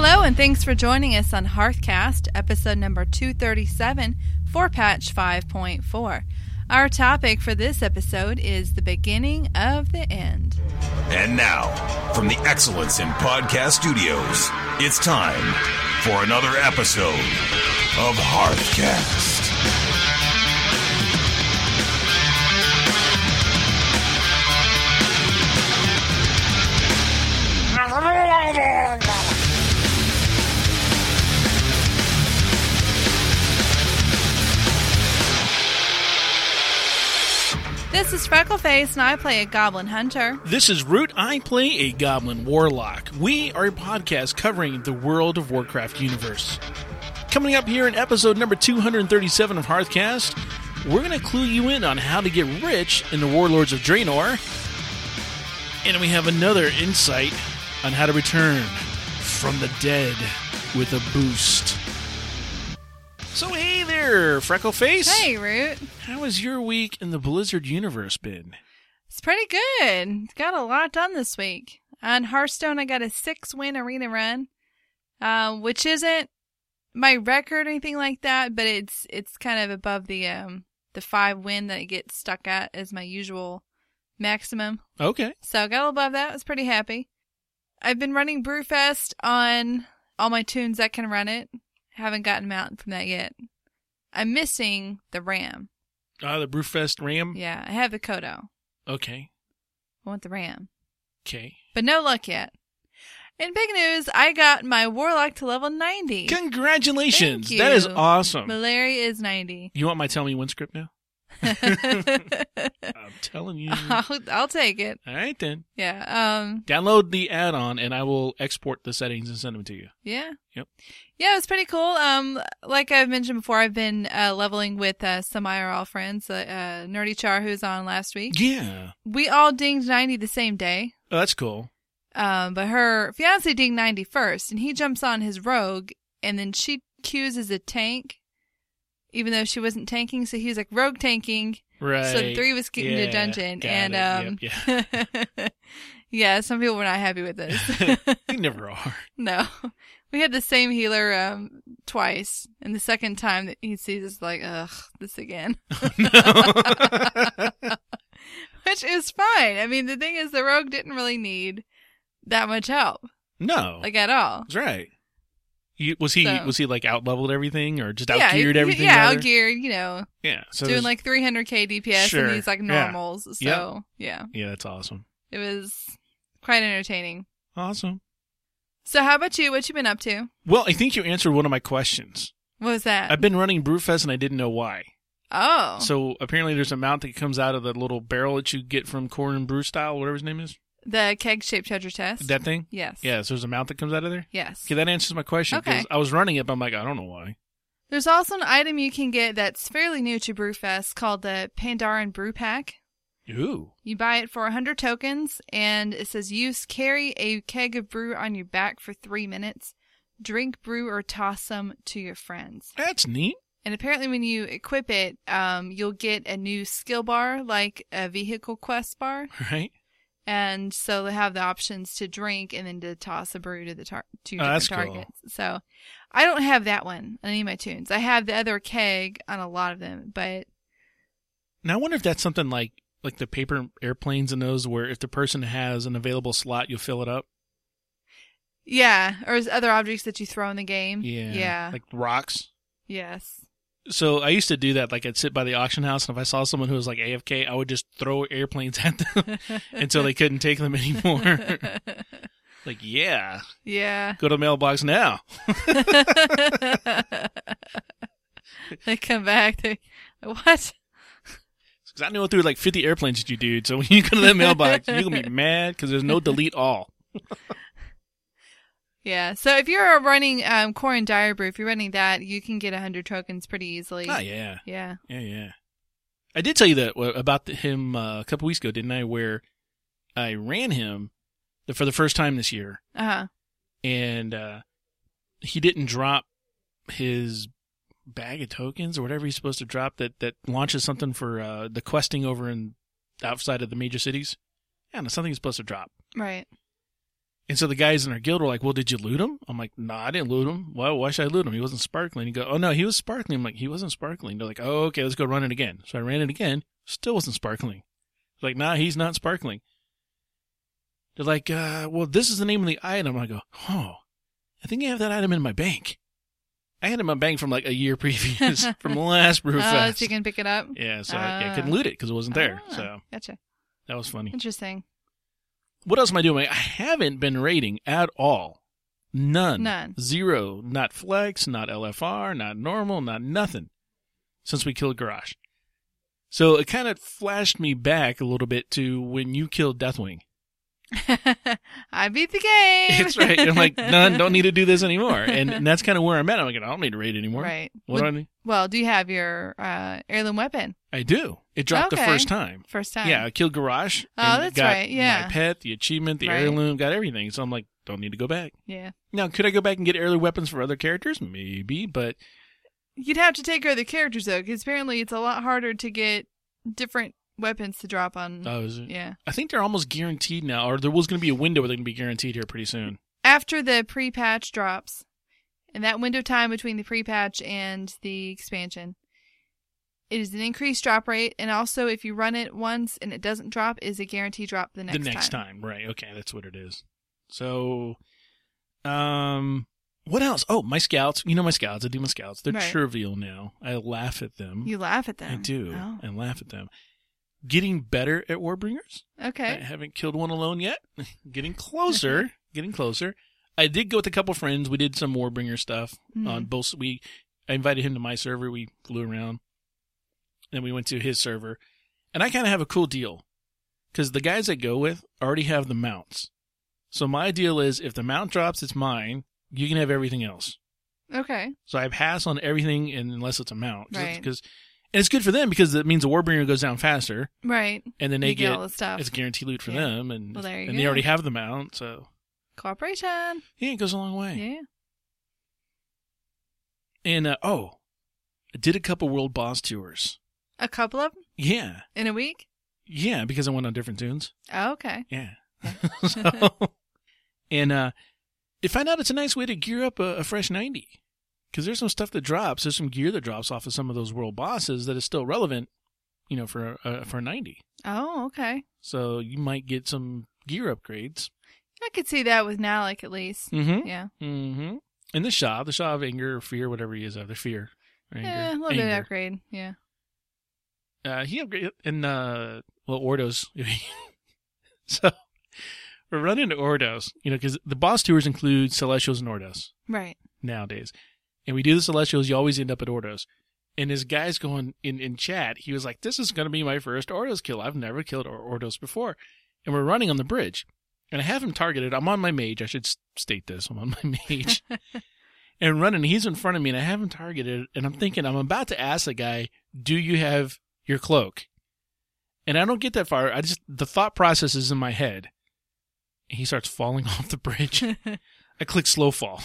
Hello, and thanks for joining us on Hearthcast, episode number 237 for patch 5.4. Our topic for this episode is the beginning of the end. And now, from the Excellence in Podcast Studios, it's time for another episode of Hearthcast. This is Freckleface, and I play a Goblin Hunter. This is Root. I play a Goblin Warlock. We are a podcast covering the World of Warcraft universe. Coming up here in episode number 237 of Hearthcast, we're going to clue you in on how to get rich in the Warlords of Draenor. And we have another insight on how to return from the dead with a boost. There, Freckleface. Hey, Root. How has your week in the Blizzard universe been? It's pretty good. Got a lot done this week. On Hearthstone, I got a six win arena run, uh, which isn't my record or anything like that, but it's it's kind of above the um the five win that I get stuck at as my usual maximum. Okay. So I got a little above that. I was pretty happy. I've been running Brewfest on all my tunes that can run it. Haven't gotten out from that yet. I'm missing the RAM. Uh, the Brewfest Ram? Yeah, I have the Kodo. Okay. I want the RAM. Okay. But no luck yet. In big news, I got my Warlock to level 90. Congratulations. That is awesome. Malaria is 90. You want my Tell Me When script now? I'm telling you. I'll, I'll take it. right, then. Yeah. Um. Download the add on and I will export the settings and send them to you. Yeah. Yep. Yeah, it was pretty cool. Um, like I've mentioned before, I've been uh, leveling with uh, some IRL friends. Uh, uh, Nerdy Char, who was on last week. Yeah. We all dinged 90 the same day. Oh, that's cool. Um, but her fiance dinged 90 first, and he jumps on his rogue, and then she queues as a tank, even though she wasn't tanking. So he was like rogue tanking. Right. So the three was getting get Yeah, a dungeon, and um, Yep, yeah, some people were not happy with this. you never are. no, we had the same healer um twice, and the second time that he sees us, like, ugh, this again. Which is fine. I mean, the thing is, the rogue didn't really need that much help, No. like at all. that's right. You, was he So- was he like out leveled everything or just out yeah, geared he- everything? Yeah, rather? out geared. You know, Yeah. So doing like 300k DPS Sure, and these like yeah. normals. So Yep. yeah, yeah, that's awesome. it was quite entertaining. Awesome. So how about you? What you been up to? Well, I think you answered one of my questions. What was that? I've been running Brewfest and I didn't know why. oh, So apparently there's a mount that comes out of the little barrel that you get from Corn and Brew Style, whatever his name is. The keg shaped treasure chest. That thing? yes. Yeah, so there's a mount that comes out of there? Yes. Okay, that answers my question. Okay. I was running it, but I'm like, I don't know why. There's also an item you can get that's fairly new to Brewfest called the Pandaren Brew Pack. Ooh. You buy it for 100 tokens, and it says use carry a keg of brew on your back for three minutes. Drink, brew, or toss some to your friends. That's neat. And apparently, when you equip it, um, you'll get a new skill bar, like a vehicle quest bar. Right? And so they have the options to drink and then to toss a brew to the tar- to Oh, different that's cool. So I don't have that one on any of my tunes. I have the other keg on a lot of them, but Now I wonder if that's something like like the paper airplanes and those where if the person has an available slot, you'll fill it up. yeah, or is other objects that you throw in the game. Yeah. Yeah. Like rocks. yes. So I used to do that. Like I'd sit by the auction house, and if I saw someone who was like AFK, I would just throw airplanes at them until they couldn't take them anymore. like, yeah, yeah. go to the mailbox now. they come back. They what? Because I know threw like 50 airplanes at you, dude. So when you go to that mailbox, you're gonna be mad because there's no delete all. Yeah. So if you're running um Coren Direbrew, if you're running that, you can get hundred tokens pretty easily. Oh yeah, Yeah. yeah, yeah. I did tell you that uh, about the, him uh, a couple weeks ago, didn't I? Where I ran him the, for the first time this year, Uh huh. and uh, he didn't drop his bag of tokens or whatever he's supposed to drop that that launches something for uh, the questing over in outside of the major cities. Yeah, no, something he's supposed to drop. Right. And so the guys in our guild were like, "Well, did you loot him?" I'm like, "No, nah, I didn't loot him. Why? Why should I loot him? He wasn't sparkling." You go, "Oh no, he was sparkling." I'm like, "He wasn't sparkling." They're like, "Oh, okay, let's go run it again." So I ran it again. Still wasn't sparkling. Like, nah, he's not sparkling. They're like, uh, "Well, this is the name of the item." I go, "Oh, I think I have that item in my bank." I had it in my bank from like a year previous, from the last Oh, Brewfest. so you can pick it up. yeah, so I, I Ah. couldn't loot it because it wasn't there. Ah, So gotcha. that was funny. Interesting. What else am I doing? I haven't been raiding at all. None. None. Zero. Not flex, not LFR, not normal, not nothing. Since we killed Garrosh. So it kind of flashed me back a little bit to when you killed Deathwing. I beat the game. It's right. I'm like, none, don't need to do this anymore. And, and that's kind of where I'm at. I'm like, I don't need to raid anymore. Right. What do I need? well, do you have your uh, heirloom weapon I do. It dropped the first time. first time? Yeah, I killed Garrosh. Oh, and that's got right, yeah. My pet, the achievement, the Right. heirloom, got everything. So I'm like, don't need to go back. Yeah. Now, could I go back and get heirloom weapons for other characters? Maybe, but You'd have to take care of the characters though, because apparently it's a lot harder to get different weapons to drop on. uh, is it- yeah. I think they're almost guaranteed now, or there was going to be a window where they're going to be guaranteed here pretty soon. After the pre-patch drops, and that window time between the pre-patch and the expansion, it is an increased drop rate, and also if you run it once and it doesn't drop, is a guaranteed drop the next the next time. time. right? Okay, that's what it is. So, um, what else? Oh, my scouts. You know my scouts. I do my scouts. They're Right. trivial now. I laugh at them. You laugh at them. I do. Oh. I laugh at them. Getting better at Warbringers. Okay. I haven't killed one alone yet. getting closer. getting closer. I did go with a couple friends. We did some Warbringer stuff Mhm. on both. We I invited him to my server. We flew around. Then we went to his server, and I kind of have a cool deal because the guys I go with already have the mounts. So my deal is if the mount drops, it's mine. You can have everything else. Okay. So I pass on everything unless it's a mount. Right. And it's good for them because it means the Warbringer goes down faster, Right. and then they you get, all the stuff. it's guaranteed loot for Yeah. them, and Well, there you and they already have the mount. So Cooperation. yeah, it goes a long way. Yeah. And uh, oh, I did a couple world boss tours. A couple of them Yeah, in a week. yeah, because I went on different tunes. Oh, okay. Yeah. so, and uh, I find out it's a nice way to gear up a, a fresh ninety. Because there's some stuff that drops. There's some gear that drops off of some of those world bosses that is still relevant, you know, for uh, for a ninety. Oh, okay. So you might get some gear upgrades. I could see that with Nalak at least. Mm-hmm. Yeah. Mm-hmm. And the Sha, the Sha of anger or fear, whatever he is, of the fear. or Anger. Yeah, a little bit of upgrade. Yeah. Uh, he upgraded in uh, well, Ordos. so we're running to Ordos, you know, because the boss tours include Celestials and Ordos Right. nowadays, and we do the Celestials. You always end up at Ordos. And his guy's going in in chat. He was like, "This is going to be my first Ordos kill. I've never killed Or- Ordos before." And we're running on the bridge, and I have him targeted. I'm on my mage. I should state this. I'm on my mage. and running. He's in front of me, and I have him targeted. And I'm thinking, I'm about to ask the guy, "Do you have your cloak?" And I don't get that far. I just the thought process is in my head. He starts falling off the bridge. I click slow fall.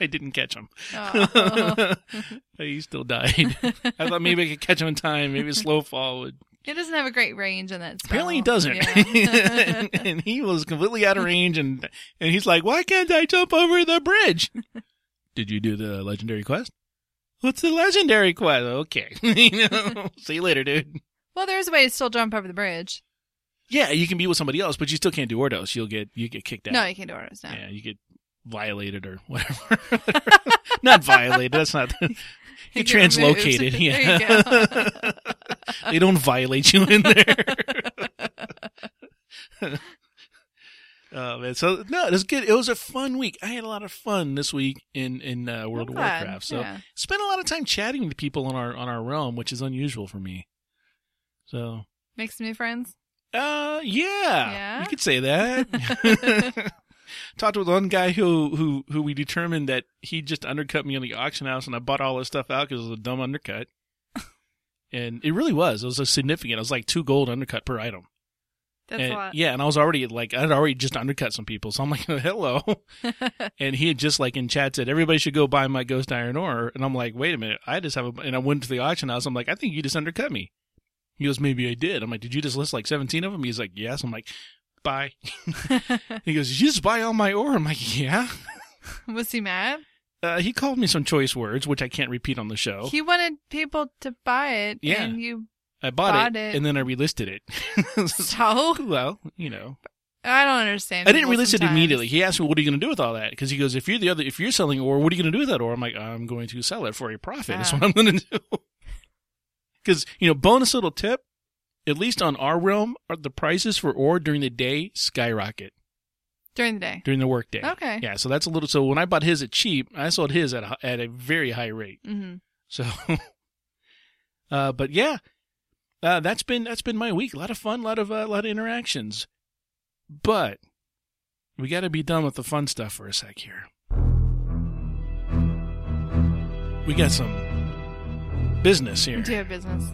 I didn't catch him. Oh. he still died. I thought maybe I could catch him in time. Maybe a slow fall would. He doesn't have a great range in that spell. Apparently he doesn't. Yeah. and, and he was completely out of range, and and he's like, "Why can't I jump over the bridge?" Did you do the legendary quest? What's the legendary quest? Okay, You know, see you later, dude. well, there's a way to still jump over the bridge. Yeah, you can be with somebody else, but you still can't do Ordos. You'll get you get kicked out. No, you can't do Ordos now. Yeah, you get violated or whatever. not violated. That's not. You Get removed. translocated. There Yeah. you go. they don't violate you in there. oh man, so no, it was good. It was a fun week. I had a lot of fun this week in in uh, World of. Warcraft. So Yeah. spent a lot of time chatting to people on our on our realm, which is unusual for me. So Make some new friends. uh, yeah, Yeah? you could say that. Talked with one guy who who who we determined that he just undercut me on the auction house, and I bought all his stuff out because it was a dumb undercut. and it really was. It was a significant. It was like two gold undercut per item. That's And- a lot. Yeah, and I was already like I'd already just undercut some people, so I'm like, hello. and he had just like in chat said everybody should go buy my ghost iron ore, and I'm like, wait a minute, I just have a. And I went to the auction house. I'm like, I think you just undercut me. He goes, maybe I did. I'm like, did you just list like 17 of them? He's like, yes. I'm like, bye. he goes, Did you just buy all my ore? I'm like, Yeah. Was he mad? Uh, he called me some choice words, which I can't repeat on the show. He wanted people to buy it. Yeah. and you. I bought, bought it, it. and then I relisted it. So well, you know, I don't understand. I didn't relist it immediately. He asked me, "What are you going to do with all that?" Because he goes, "If you're the other, if you're selling ore, what are you going to do with that ore?" I'm like, "I'm going to sell it for a profit. That's Ah. what I'm going to do." Because you know, bonus little tip: at least on our realm, are the prices for ore during the day skyrocket during the day. during the workday. Okay. Yeah, so that's a little. So when I bought his at cheap, I sold his at a, at a very high rate. hmm So, uh, but yeah, uh, that's been that's been my week. A lot of fun, a lot of uh, a lot of interactions. But we got to be done with the fun stuff for a sec here. We got some business here. Do you have business?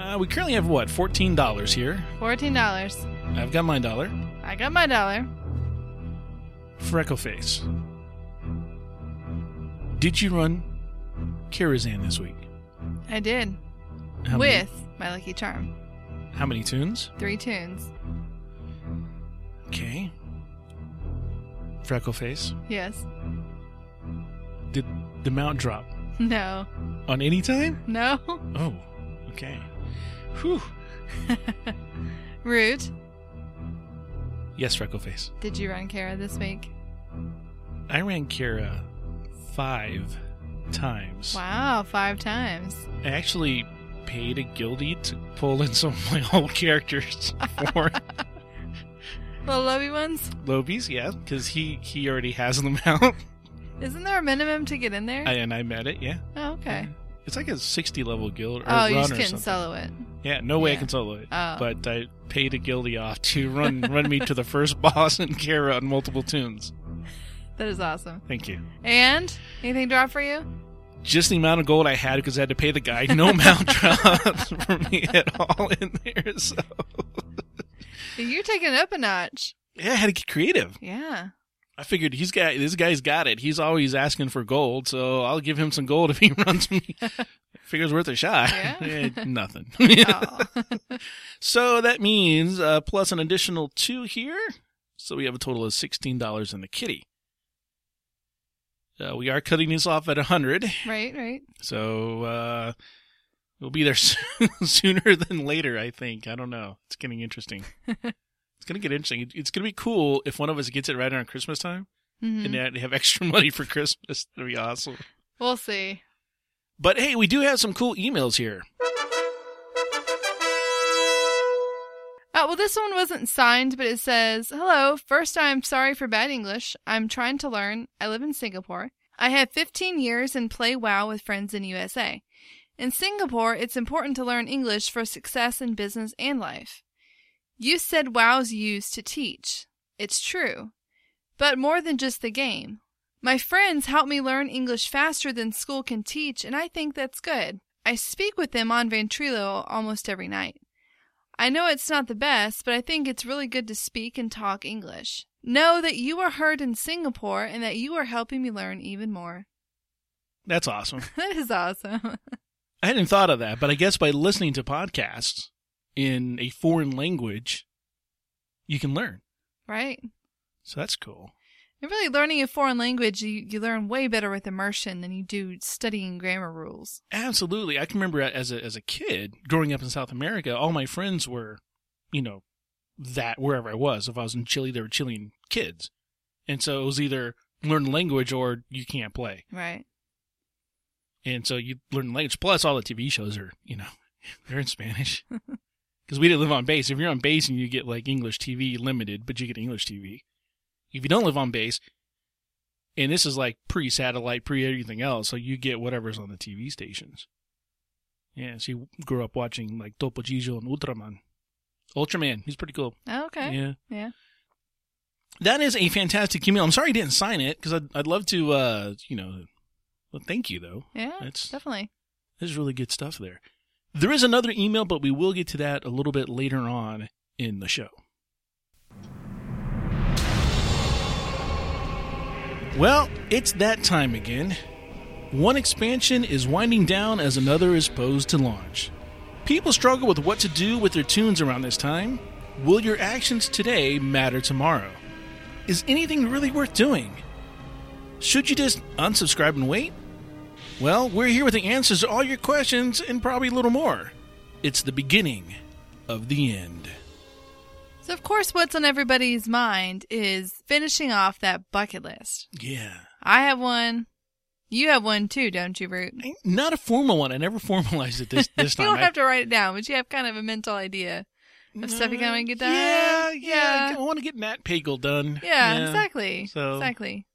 Uh, we currently have what fourteen dollars here. Fourteen dollars. I've got my dollar. I got my dollar. Freckleface. Did you run Karazhan this week? I did How with my lucky charm. how many tunes? Three tunes. Okay. Freckleface. Yes. Did the mount drop No. on any time? No. Oh, okay. Whew. Root. Yes, Freckleface. Did you run Kara this week? I ran Kara five times. Wow, five times. I actually paid a guildie to pull in some of my old characters for Little lovey ones. Lobies, yeah, because he he already has them out, Isn't there a minimum to get in there? I, and I met it. Yeah, oh, okay. Mm-hmm. It's like a sixty level guild or Oh, you just couldn't solo it. Yeah, no way I can solo it. Oh. But I paid a guildie off to run run me to the first boss in Kara on multiple tunes. That is awesome. Thank you. And anything drop for you? just the amount of gold I had because I had to pay the guy. No mount drops for me at all in there. So You're taking it up a notch. yeah, I had to get creative. Yeah. I figured he's got this guy's got it. He's always asking for gold, so I'll give him some gold if he runs me. Figures worth a shot. Yeah. Eh, nothing. Oh. so that means uh, plus an additional two here. So we have a total of sixteen dollars in the kitty. Uh, we are cutting this off at a hundred. right, right. So uh, we'll be there soon, sooner than later. I think. I don't know. It's getting interesting. It's gonna get interesting. It's gonna be cool if one of us gets it right around Christmas time Mhm. and they have extra money for Christmas. That'd be awesome. We'll see. But hey, we do have some cool emails here. Oh, well, this one wasn't signed, but it says, Hello, first I'm sorry for bad English. I'm trying to learn. I live in Singapore. I have 15 years and play WoW with friends in USA. In Singapore, it's important to learn English for success in business and life. You said WoW's used to teach. It's true. But more than just the game. My friends help me learn English faster than school can teach, and I think that's good. I speak with them on Ventrilo almost every night. I know it's not the best, but I think it's really good to speak and talk English. Know that you are heard in Singapore and that you are helping me learn even more. That's awesome. that is awesome. I hadn't thought of that, but I guess by listening to podcasts in a foreign language, you can learn. right? So that's cool. And really, learning a foreign language, you, you learn way better with immersion than you do studying grammar rules. Absolutely. I can remember as a as a kid growing up in South America, all my friends were, you know, that wherever I was. If I was in Chile, they were Chilean kids, and so it was either learn the language or you can't play. Right. And so you learn the language. Plus, all the TV shows are, you know, they're in Spanish. Because we didn't live on base. If you're on base and you get like English TV limited, but you get English TV. If you don't live on base, and this is like pre-satellite, pre-everything else, so you get whatever's on the TV stations. Yeah, so you grew up watching like Topo Gigio and Ultraman. Ultraman, he's pretty cool. Oh, okay. Yeah. Yeah. That is a fantastic email. I'm sorry I didn't sign it because I'd, I'd love to, uh, you know, well, thank you though. Yeah. That's- definitely. There's really good stuff there. There is another email, but we will get to that a little bit later on in the show. Well, it's that time again. One expansion is winding down as another is posed to launch. People struggle with what to do with their tunes around this time. Will your actions today matter tomorrow? Is anything really worth doing? Should you just unsubscribe and wait? Well, we're here with the answers to all your questions and probably a little more. It's the beginning of the end. So, of course, what's on everybody's mind is finishing off that bucket list. Yeah. I have one. You have one too, don't you, Root? Not a formal one. I never formalized it this, this You time. don't have to write it down, but you have kind of a mental idea of stuff you kind of want to get done. Yeah, yeah. yeah, I want to get Nat Pagle done. Yeah, exactly. So- Exactly.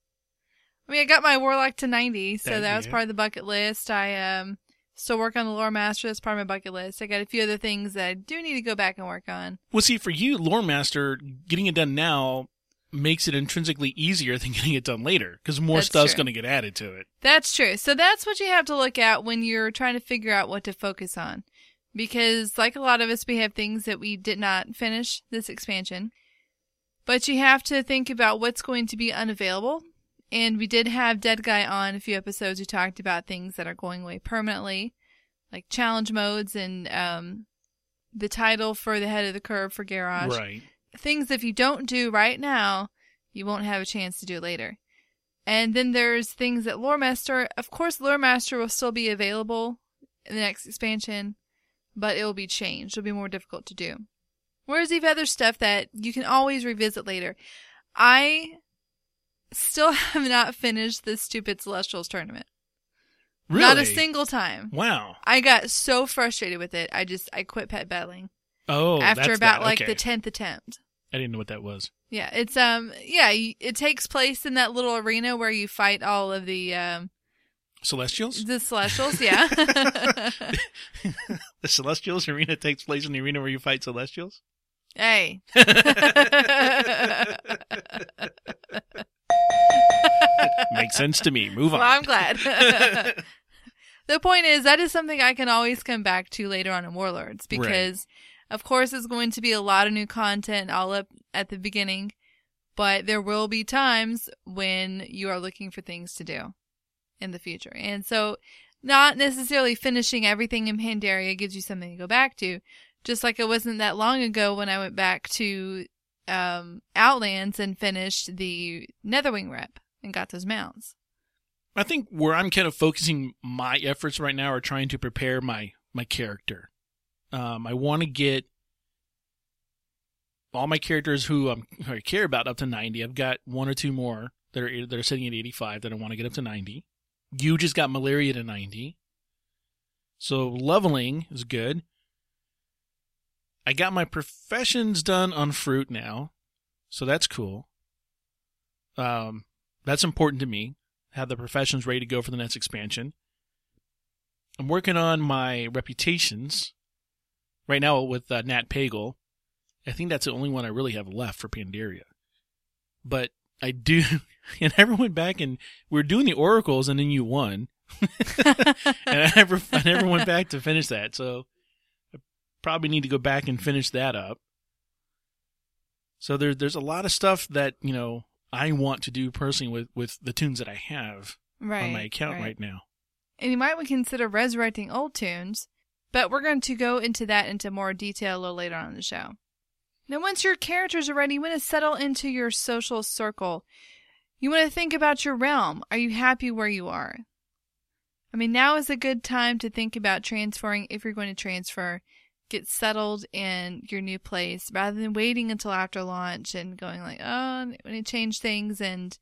I mean, I got my Warlock to 90, so That- that was part of the bucket list. I um still work on the Lore Master. That's part of my bucket list. I got a few other things that I do need to go back and work on. Well, see, for you, Lore Master, getting it done now makes it intrinsically easier than getting it done later because more That's stuff's going to get added to it. That's true. So that's what you have to look at when you're trying to figure out what to focus on. Because, like a lot of us, we have things that we did not finish this expansion. But you have to think about what's going to be unavailable. And we did have Dead Guy on a few episodes who talked about things that are going away permanently, like challenge modes and um, the title for the head of the curve for Garrosh Right. things if you don't do right now, you won't have a chance to do it later. And then there's things that Lore Master, of course, Lore Master will still be available in the next expansion, but it will be changed. It'll be more difficult to do. Whereas have other stuff that you can always revisit later. I still have not finished this stupid Celestials tournament. Really? Not a single time. Wow. I got so frustrated with it. I just I quit pet battling Oh, after about like the tenth attempt. I didn't know what that was. Yeah, it's um yeah, it takes place in that little arena where you fight all of the um Celestials? the celestials, yeah. the Celestials arena takes place in the arena where you fight Celestials? hey. Makes sense to me. Move on. Well, I'm glad. the point is that is something I can always come back to later on in Warlords because of course there's going to be a lot of new content all up at the beginning, but there will be times when you are looking for things to do in the future. And so not necessarily finishing everything in Pandaria gives you something to go back to. Just like it wasn't that long ago when I went back to um, Outlands and finished the Netherwing rep and got those mounts. I think where I'm kind of focusing my efforts right now are trying to prepare my my character. Um, I want to get all my characters who, who I care about up to 90. I've got one or two more that are that are sitting at 85 that I want to get up to 90. You just got malaria to 90, so leveling is good. I got my professions done on fruit now, so that's cool. Um, that's important to me have the professions ready to go for the next expansion. I'm working on my reputations right now with uh, Nat Pagle. I think that's the only one I really have left for Pandaria. But I do, and I never went back and we were doing the oracles, and then you won, and I never, I never went back to finish that. So I probably need to go back and finish that up. So there, there's a lot of stuff that you know I want to do personally with with the tunes that I have right, on my account right. now. And you might consider resurrecting old tunes, but we're going to go into that into more detail a little later on in the show. Now, once your characters are ready, you want to settle into your social circle. You want to think about your realm. Are you happy where you are? I mean, now is a good time to think about transferring if you're going to transfer. Get settled in your new place rather than waiting until after launch and going like, oh, want to change things. And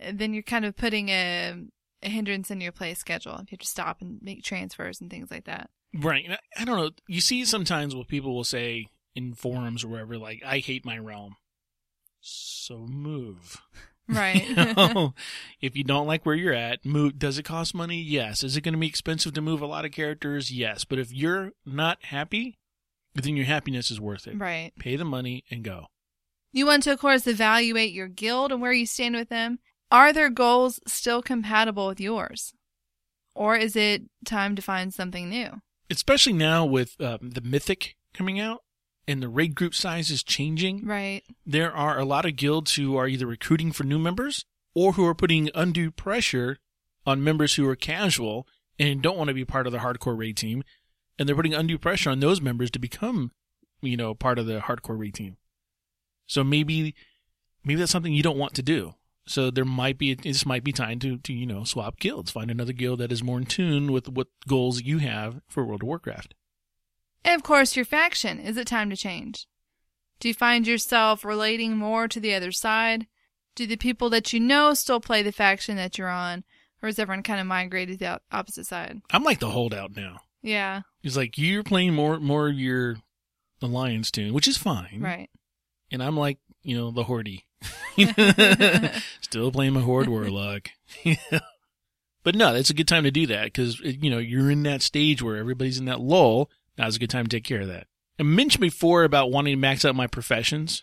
uh, then you're kind of putting a, a hindrance in your play schedule. If you have to stop and make transfers and things like that. Right. I don't know. You see sometimes what people will say in forums or wherever, like, I hate my realm. So move. Right. You know? if you don't like where you're at, move. Does it cost money? Yes. Is it going to be expensive to move a lot of characters? Yes. But if you're not happy, then your happiness is worth it. right. Pay the money and go. You want to, of course, evaluate your guild and where you stand with them. Are their goals still compatible with yours? Or is it time to find something new? Especially now with um, the Mythic coming out and the raid group size is changing. Right. there are a lot of guilds who are either recruiting for new members or who are putting undue pressure on members who are casual and don't want to be part of the hardcore raid team. And they're putting undue pressure on those members to become you know, part of the hardcore raid team. So maybe, maybe that's something you don't want to do. So there might be, this might be time to, to, you know, swap guilds, find another guild that is more in tune with what goals you have for World of Warcraft. And of course, your faction. Is it time to change? Do you find yourself relating more to the other side? Do the people that you know still play the faction that you're on? Or has everyone kind of migrated to the opposite side? I'm like the holdout now. Yeah, It's like you're playing more, more of your alliance tune, which is fine. right. And I'm like, you know, the hordy. Still playing my horde warlock. but no, it's a good time to do that because, uh, you know, you're in that stage where everybody's in that lull. Now's a good time to take care of that. I mentioned before about wanting to max out my professions.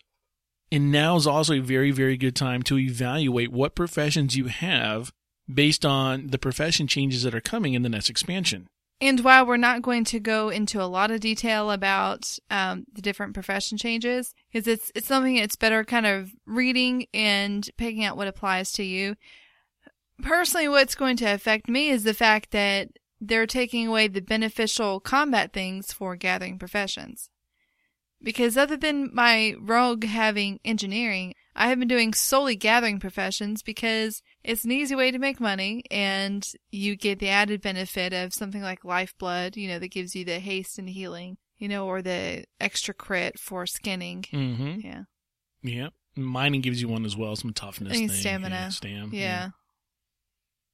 And now is also a very, very good time to evaluate what professions you have based on the profession changes that are coming in the next expansion. And while we're not going to go into a lot of detail about um, the different profession changes, because it's it's something it's better kind of reading and picking out what applies to you. Personally, what's going to affect me is the fact that they're taking away the beneficial combat things for gathering professions. Because other than my rogue having engineering, I have been doing solely gathering professions because it's an easy way to make money and you get the added benefit of something like lifeblood, you know, that gives you the haste and healing, you know, or the extra crit for skinning. Mm-hmm. Yeah. Yeah. Mining gives you one as well, some toughness. And thing. stamina. Yeah, stam. Yeah.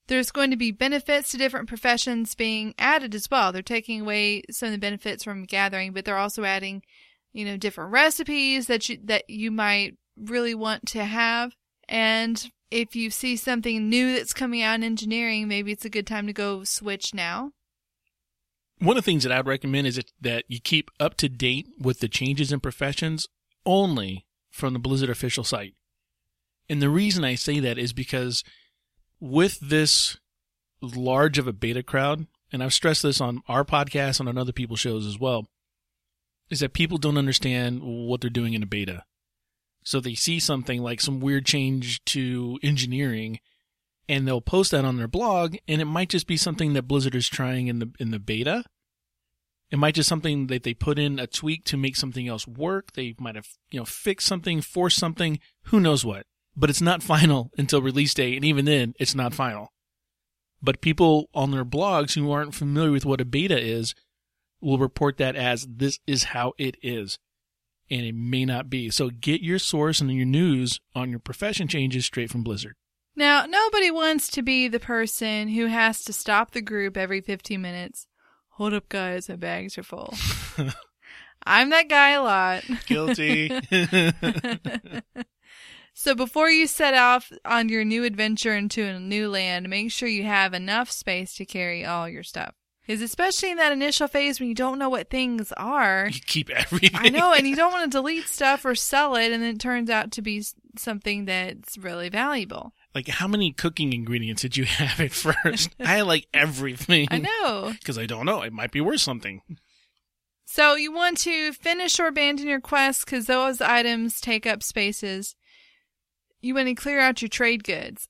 There's going to be benefits to different professions being added as well. They're taking away some of the benefits from gathering, but they're also adding, you know, different recipes that you that you might really want to have. And if you see something new that's coming out in engineering, maybe it's a good time to go switch now. One of the things that I'd recommend is that, that you keep up to date with the changes in professions only from the Blizzard official site. And the reason I say that is because with this large of a beta crowd, and I've stressed this on our podcast and on other people's shows as well, is that people don't understand what they're doing in a beta. So they see something like some weird change to engineering and they'll post that on their blog and it might just be something that Blizzard is trying in the in the beta. It might just something that they put in a tweak to make something else work. They might have, you know, fixed something, forced something, who knows what. But it's not final until release day and even then it's not final. But people on their blogs who aren't familiar with what a beta is will report that as this is how it is. And it may not be. So get your source and your news on your profession changes straight from Blizzard. Now, nobody wants to be the person who has to stop the group every 15 minutes. Hold up, guys, my bags are full. I'm that guy a lot. Guilty. so before you set off on your new adventure into a new land, make sure you have enough space to carry all your stuff. Because especially in that initial phase when you don't know what things are, you keep everything. I know, and you don't want to delete stuff or sell it, and then it turns out to be something that's really valuable. Like, how many cooking ingredients did you have at first? I had like everything. I know. Because I don't know. It might be worth something. So you want to finish or abandon your quest because those items take up spaces. You want to clear out your trade goods.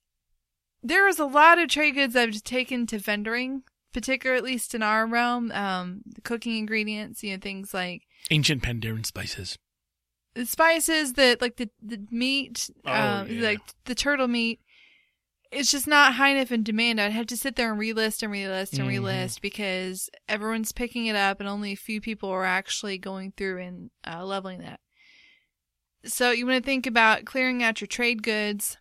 There is a lot of trade goods I've taken to vendoring, particularly at least in our realm. Um, the cooking ingredients, you know, things like Ancient Pandaren spices. the spices, that like the the meat, Oh, um, yeah. like the turtle meat. It's just not high enough in demand. I'd have to sit there and relist and relist and Mhm. relist because everyone's picking it up and only a few people are actually going through and uh, leveling that. So you want to think about clearing out your trade goods.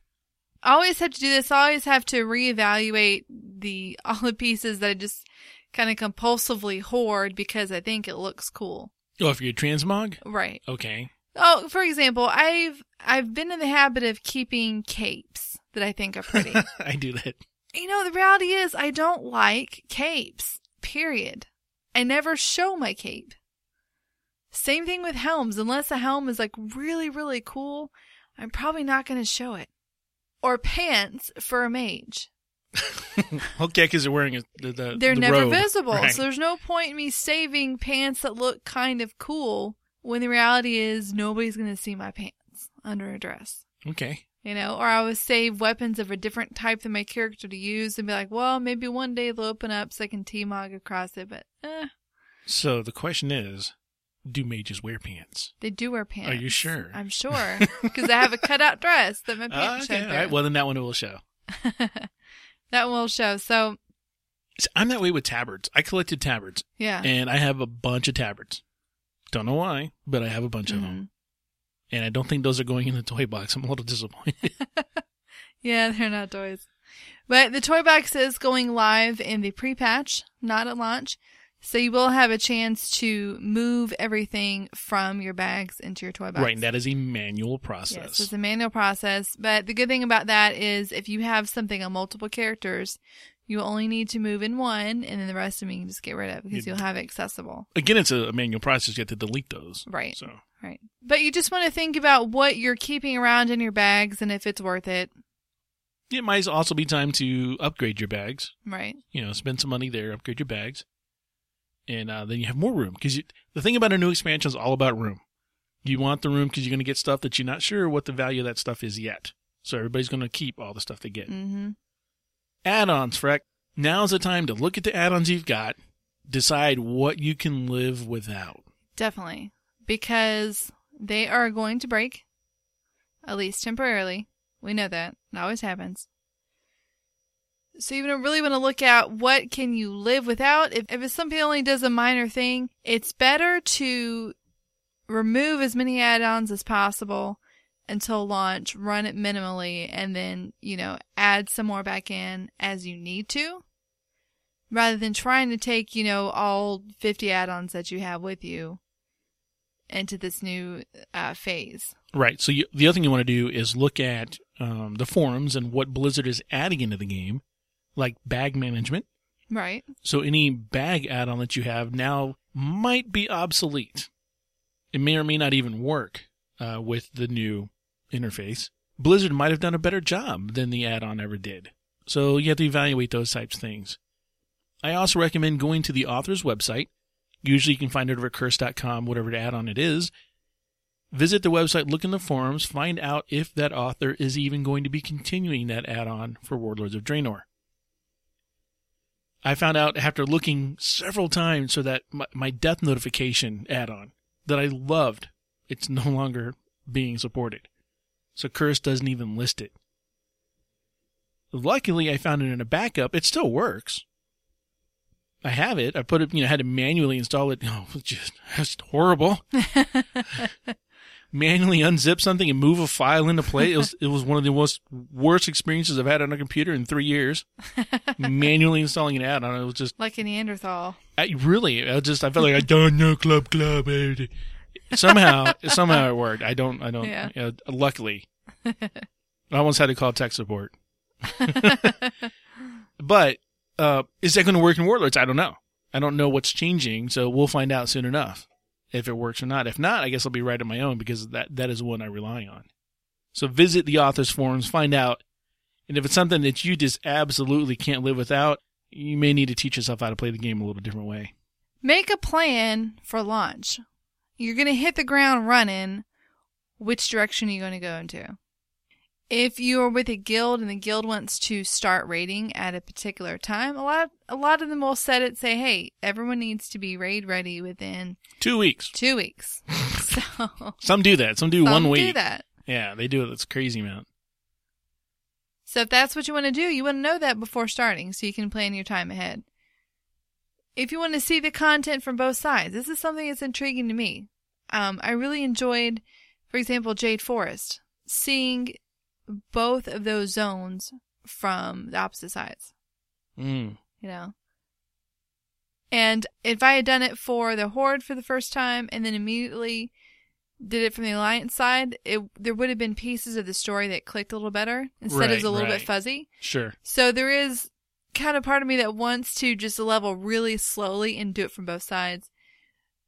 Always have to do this. I always have to reevaluate the all the pieces that I just kind of compulsively hoard because I think it looks cool. Oh, if you're a transmog? Right. Okay. Oh, for example, I've I've been in the habit of keeping capes that I think are pretty. I do that. you know, the reality is I don't like capes. Period. I never show my cape. Same thing with helms. Unless a helm is like really, really cool, I'm probably not going to show it. Or pants for a mage. Okay, because they're wearing a, the, the They're the never robe. visible. Right. So there's no point in me saving pants that look kind of cool when the reality is nobody's going to see my pants under a dress. Okay. You know, or I would save weapons of a different type than my character to use and be like, well, maybe one day they'll open up so I can T-Mog across it, but eh. So the question is, do mages wear pants? They do wear pants. Are you sure? I'm sure because I have a cutout dress that my pants okay. show All right. Well, then that one will show. that will show. So See, I'm that way with tabards. I collected tabards, yeah, and I have a bunch of tabards. Don't know why, but I have a bunch of them, Mhm. and I don't think those are going in the toy box. I'm a little disappointed. yeah, they're not toys. But the toy box is going live in the pre-patch, not at launch. So you will have a chance to move everything from your bags into your toy box. right, and that is a manual process. Yes, it's a manual process. But the good thing about that is if you have something on multiple characters, you only need to move in one, and then the rest of them you can just get rid of because You- you'll have it accessible. Again, it's a, a manual process. You have to delete those. Right. So Right. But you just want to think about what you're keeping around in your bags and if it's worth it. it might also be time to upgrade your bags. Right. You know, spend some money there, upgrade your bags, and uh, then you have more room. Because the thing about a new expansion is all about room. You want the room because you're going to get stuff that you're not sure what the value of that stuff is yet. So everybody's going to keep all the stuff they get. Mm-hmm. Add-ons, Freck. Now's the time to look at the add-ons you've got, decide what you can live without. Definitely. Because they are going to break, at least temporarily. We know that. It always happens. So you really want to look at what can you live without. If, if it's something only does a minor thing, it's better to remove as many add-ons as possible until launch, run it minimally, and then, you know, add some more back in as you need to. Rather than trying to take, you know, all 50 add-ons that you have with you into this new uh, phase. Right. So you, the other thing you want to do is look at um, the forums and what Blizzard is adding into the game, like bag management. Right. So any bag add-on that you have now might be obsolete. It may or may not even work uh, with the new interface. Blizzard might have done a better job than the add-on ever did. So you have to evaluate those types of things. I also recommend going to the author's website. Usually you can find it over at curse.com, whatever the add-on it is. Visit the website, look in the forums, find out if that author is even going to be continuing that add-on for Warlords of Draenor. I found out after looking several times so that my, my death notification add-on that I loved, it's no longer being supported. So Curse doesn't even list it. Luckily, I found it in a backup. It still works. I have it. I put it, you know, had to manually install it. Oh, just, it's horrible. manually unzip something and move a file into place. It was, it was one of the most worst experiences I've had on a computer in three years. manually installing an add-on. It was just, Like a Neanderthal. I really, I just, I felt like I don't know club club. Somehow, somehow it worked. I don't, I don't, Yeah. uh, luckily. I almost had to call tech support. but, uh, is that going to work in Warlords? I don't know. I don't know what's changing, so we'll find out soon enough if it works or not. If not, I guess I'll be right on my own because that, that is one I rely on. So visit the author's forums, find out, and if it's something that you just absolutely can't live without, you may need to teach yourself how to play the game a little different way. Make a plan for launch. You're going to hit the ground running. Which direction are you going to go into? If you are with a guild and the guild wants to start raiding at a particular time, a lot a lot of them will set it say, "Hey, everyone needs to be raid ready within Two weeks. 2 weeks." so Some do that. Some do some one week. do that. Yeah, they do it. It's crazy, man. So if that's what you want to do, you want to know that before starting so you can plan your time ahead. If you want to see the content from both sides, this is something that's intriguing to me. Um, I really enjoyed, for example, Jade Forest, seeing both of those zones from the opposite sides, Mm. you know. And if I had done it for the Horde for the first time and then immediately did it from the Alliance side, it there would have been pieces of the story that clicked a little better instead Right, a little right. bit fuzzy. Sure. So there is kind of part of me that wants to just level really slowly and do it from both sides.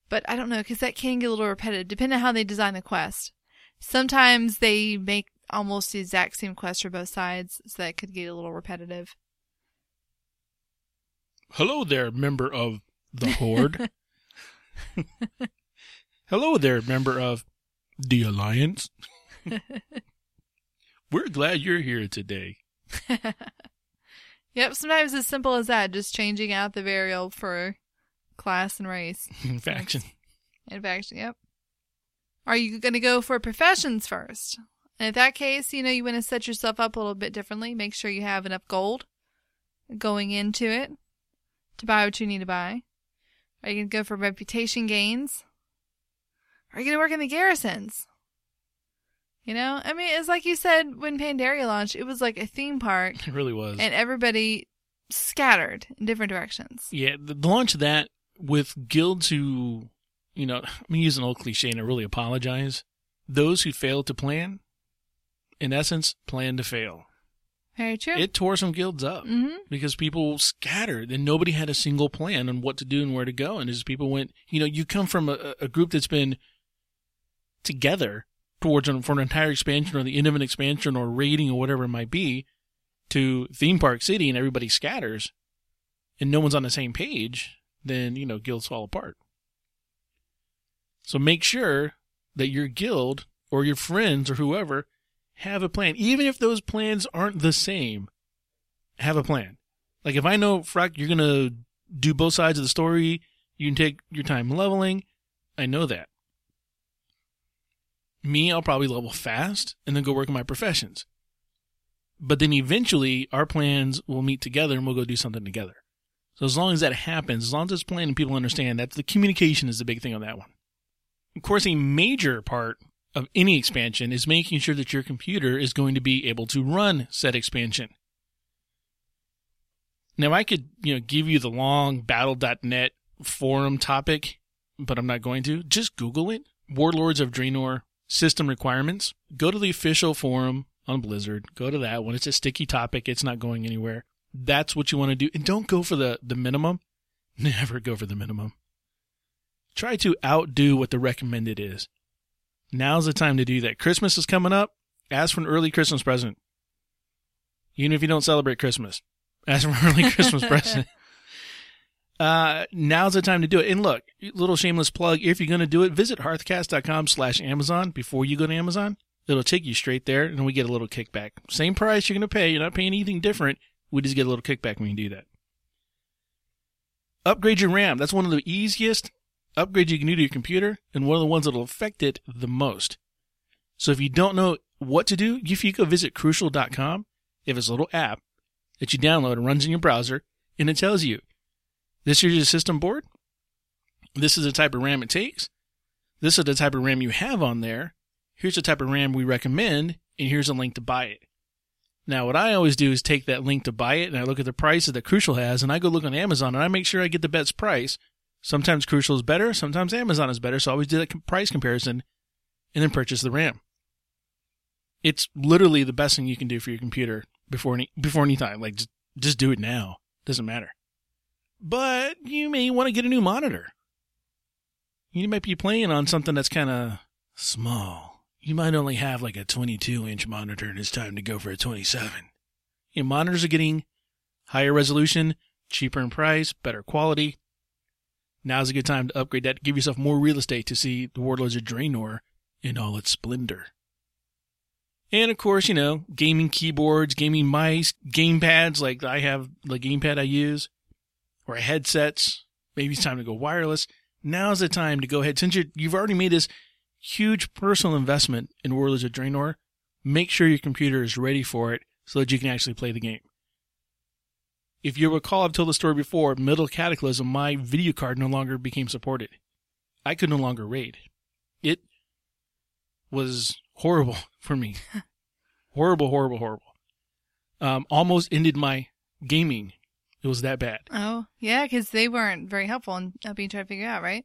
But I don't know, because that can get a little repetitive, depending on how they design the quest. Sometimes they make almost the exact same quest for both sides, so that could get a little repetitive. Hello there, member of the Horde. Hello there, member of the Alliance. We're glad you're here today. Yep, sometimes as simple as that, just changing out the variable for class and race. Faction. Manufacturing, yep. Are you going to go for professions first? And in that case, you know, you want to set yourself up a little bit differently. Make sure you have enough gold going into it to buy what you need to buy. Are you going to go for reputation gains? Are you going to work in the garrisons? You know, I mean, it's like you said when Pandaria launched, it was like a theme park, It really was. and everybody scattered in different directions. Yeah, the, launch of that with guilds who, you know, I'm using an old cliche and I really apologize. Those who failed to plan, in essence, plan to fail. Very true. It tore some guilds up hmm because people scattered and nobody had a single plan on what to do and where to go. And as people went, you know, you come from a, a group that's been together towards an, for an entire expansion or the end of an expansion or raiding or whatever it might be to theme park city and everybody scatters and no one's on the same page, then, you know, guilds fall apart. So make sure that your guild or your friends or whoever have a plan. Even if those plans aren't the same, have a plan. Like if I know, Freck, you're going to do both sides of the story, you can take your time leveling. I know that. Me, I'll probably level fast and then go work on my professions. But then eventually our plans will meet together and we'll go do something together. So as long as that happens, as long as it's planned and people understand that the communication is the big thing on that one. Of course, a major part of any expansion is making sure that your computer is going to be able to run said expansion. Now I could, you know, give you the long battle.net forum topic, but I'm not going to. Just Google it. Warlords of Draenor system requirements. Go to the official forum on Blizzard. Go to that one. It's a sticky topic. It's not going anywhere. That's what you want to do. And don't go for the, the minimum. Never go for the minimum. Try to outdo what the recommended is. Now's the time to do that. Christmas is coming up. Ask for an early Christmas present. Even if you don't celebrate Christmas, ask for an early Christmas present. Uh, now's the time to do it. And look, little shameless plug. If you're going to do it, visit hearthcast.com slash Amazon before you go to Amazon. It'll take you straight there and we get a little kickback. Same price you're going to pay. You're not paying anything different. We just get a little kickback when you do that. Upgrade your RAM. That's one of the easiest upgrades you can do to your computer and one of the ones that'll affect it the most. So if you don't know what to do, if you go visit crucial.com, if it's a little app that you download and runs in your browser and it tells you this is your system board. This is the type of RAM it takes. This is the type of RAM you have on there. Here's the type of RAM we recommend, and here's a link to buy it. Now, what I always do is take that link to buy it, and I look at the prices that Crucial has, and I go look on Amazon, and I make sure I get the best price. Sometimes Crucial is better, sometimes Amazon is better, so I always do that price comparison, and then purchase the RAM. It's literally the best thing you can do for your computer before any before any time. Like just, just do it now. Doesn't matter but you may want to get a new monitor. You might be playing on something that's kind of small. You might only have like a 22 inch monitor and it's time to go for a 27. Your monitors are getting higher resolution, cheaper in price, better quality. Now's a good time to upgrade that, give yourself more real estate to see the Warlords of Draenor in all its splendor. And of course, you know, gaming keyboards, gaming mice, game pads, like I have the gamepad I use or headsets. Maybe it's time to go wireless. Now's the time to go ahead. Since you have already made this huge personal investment in Warlords of Draenor, make sure your computer is ready for it so that you can actually play the game. If you recall, I've told the story before, middle Cataclysm, my video card no longer became supported. I could no longer raid. It was horrible for me. horrible, horrible, horrible. Um, almost ended my gaming it was that bad. Oh, yeah, because they weren't very helpful in helping you try to figure out, right?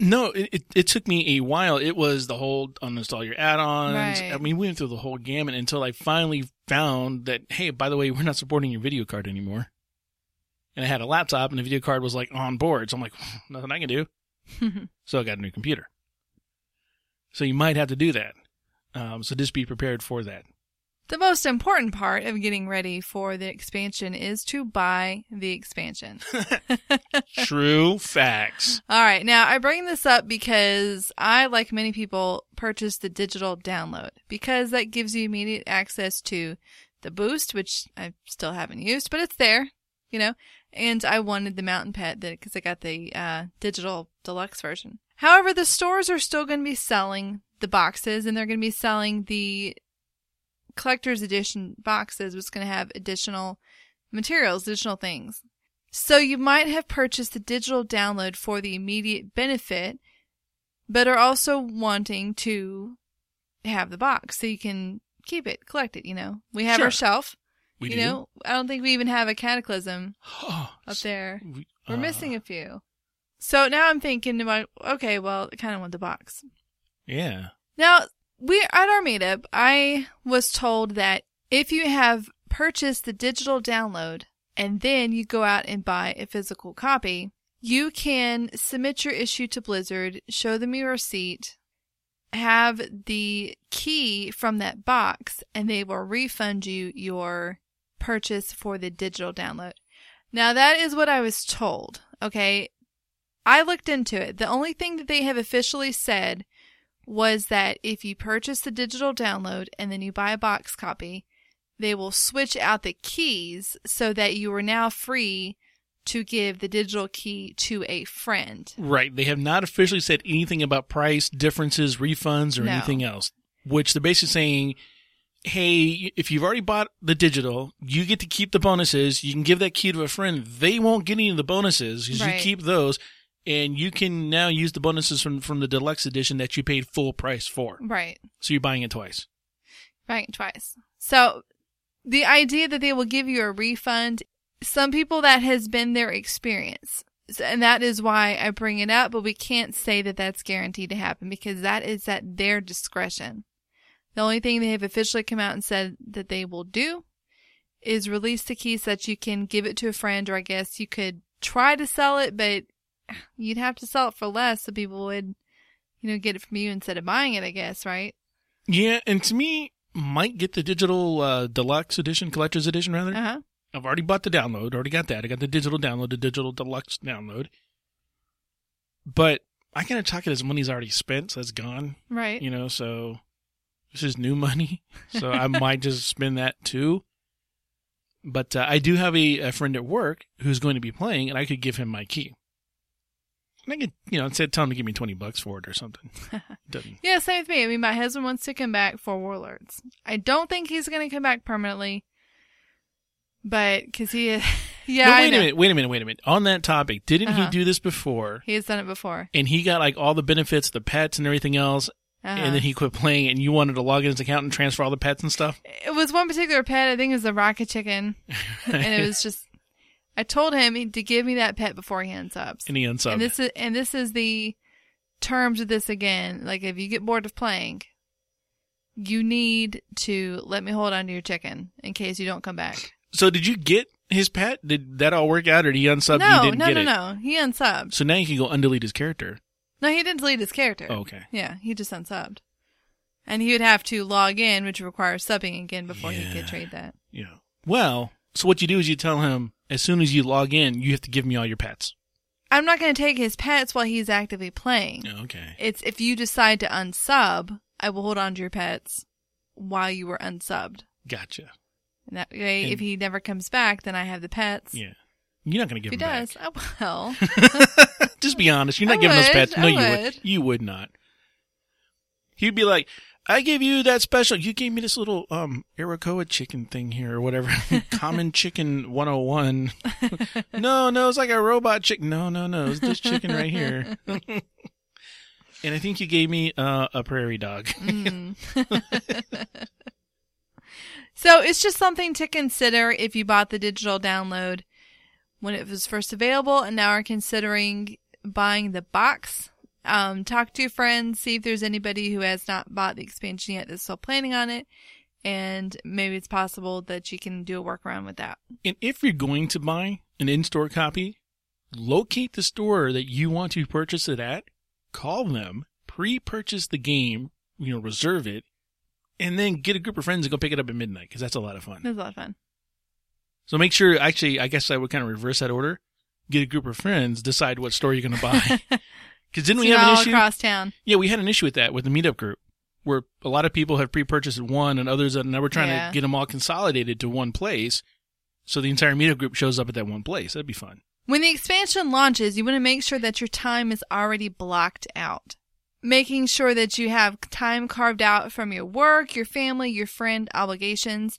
No, it, it, it, took me a while. It was the whole uninstall your add-ons. Right. I mean, we went through the whole gamut until I finally found that, hey, by the way, we're not supporting your video card anymore. And I had a laptop and the video card was like on board. So I'm like, nothing I can do. so I got a new computer. So you might have to do that. Um, so just be prepared for that. The most important part of getting ready for the expansion is to buy the expansion. True facts. All right. Now, I bring this up because I, like many people, purchased the digital download because that gives you immediate access to the boost, which I still haven't used, but it's there, you know. And I wanted the mountain pet because I got the uh, digital deluxe version. However, the stores are still going to be selling the boxes and they're going to be selling the collector's edition boxes, was going to have additional materials, additional things. So you might have purchased the digital download for the immediate benefit, but are also wanting to have the box so you can keep it, collect it, you know. We have Sure. our shelf. We you do. know, I don't think we even have a cataclysm up there. we- We're uh, missing a few. So now I'm thinking about, okay, well, I kind of want the box. Yeah. Now, we at our meetup, I was told that if you have purchased the digital download and then you go out and buy a physical copy, you can submit your issue to Blizzard, show them your receipt, have the key from that box, and they will refund you your purchase for the digital download. Now, that is what I was told. Okay. I looked into it. The only thing that they have officially said was that if you purchase the digital download and then you buy a box copy, they will switch out the keys so that you are now free to give the digital key to a friend. Right. They have not officially said anything about price differences, refunds, or No. anything else. Which they're basically saying, hey, if you've already bought the digital, you get to keep the bonuses. You can give that key to a friend. They won't get any of the bonuses because Right. you keep those. And you can now use the bonuses from, from the deluxe edition that you paid full price for. Right. So you're buying it twice. Buying it twice. So the idea that they will give you a refund, some people that has been their experience. And that is why I bring it up, but we can't say that that's guaranteed to happen because that is at their discretion. The only thing they have officially come out and said that they will do is release the key so that you can give it to a friend, or I guess you could try to sell it, but you'd have to sell it for less so people would, you know, get it from you instead of buying it, I guess, right? Yeah. And to me, might get the digital uh, deluxe edition, collector's edition rather. Uh huh. I've already bought the download, already got that. I got the digital download, the digital deluxe download. But I kind of talk it as money's already spent, so it's gone, Right. you know, so this is new money. So I might just spend that too. But uh, I do have a, a friend at work who's going to be playing, and I could give him my key. I could, you know, instead tell him to give me 20 bucks for it or something. Yeah, same with me. I mean, my husband wants to come back for Warlords. I don't think he's going to come back permanently, but because he, is, yeah, no, wait a minute, wait a minute, wait a minute. On that topic, didn't Uh-huh. he do this before? he has done it before. And he got like all the benefits, the pets and everything else, Uh-huh. and then he quit playing and you wanted to log in his account and transfer all the pets and stuff it was one particular pet. I think it was a rocket chicken, and it was just. I told him to give me that pet before he unsubs. and he unsubbed. And this is and this is the terms of this again. Like if you get bored of playing, you need to let me hold on to your chicken in case you don't come back. so did you get his pet? Did that all work out or did he unsub no, you didn't no, get no, it? no. He unsubbed. So now you can go undelete his character. No, he didn't delete his character. Oh, okay. Yeah, he just unsubbed. And he would have to log in, which requires subbing again before he could trade that. Yeah. Well, so what you do is you tell him as soon as you log in, you have to give me all your pets. I'm not going to take his pets while he's actively playing. Oh, Okay. It's if you decide to unsub, I will hold on to your pets while you were unsubbed. Gotcha. And that way, And- if he never comes back, then I have the pets. Yeah. You're not going to If give he does, I will. back. Just be honest. You're not I giving those would, pets. No, I you would. would. You would not. He'd be like, I gave you that special. You gave me this little um Arakkoa chicken thing here or whatever. Common chicken 101. no, no, it's like a robot chicken. No, no, no. It's this chicken right here. and I think you gave me uh, a prairie dog. Mm. so it's just something to consider if you bought the digital download when it was first available and now are considering buying the box. Um, talk to your friends, see if there's anybody who has not bought the expansion yet that's still planning on it. And maybe it's possible that you can do a workaround with that. And if you're going to buy an in-store copy, locate the store that you want to purchase it at, call them, pre-purchase the game, you know, reserve it, and then get a group of friends and go pick it up at midnight because that's a lot of fun. was a lot of fun. So make sure, actually, I guess I would kind of reverse that order. Get a group of friends, decide what store you're going to buy. Because didn't we have an issue? across town. Yeah, we had an issue with that with the meetup group where a lot of people have pre-purchased one and others and now we're trying Yeah. to get them all consolidated to one place. So the entire meetup group shows up at that one place. That'd be fun. When the expansion launches, you want to make sure that your time is already blocked out. Making sure that you have time carved out from your work, your family, your friend obligations.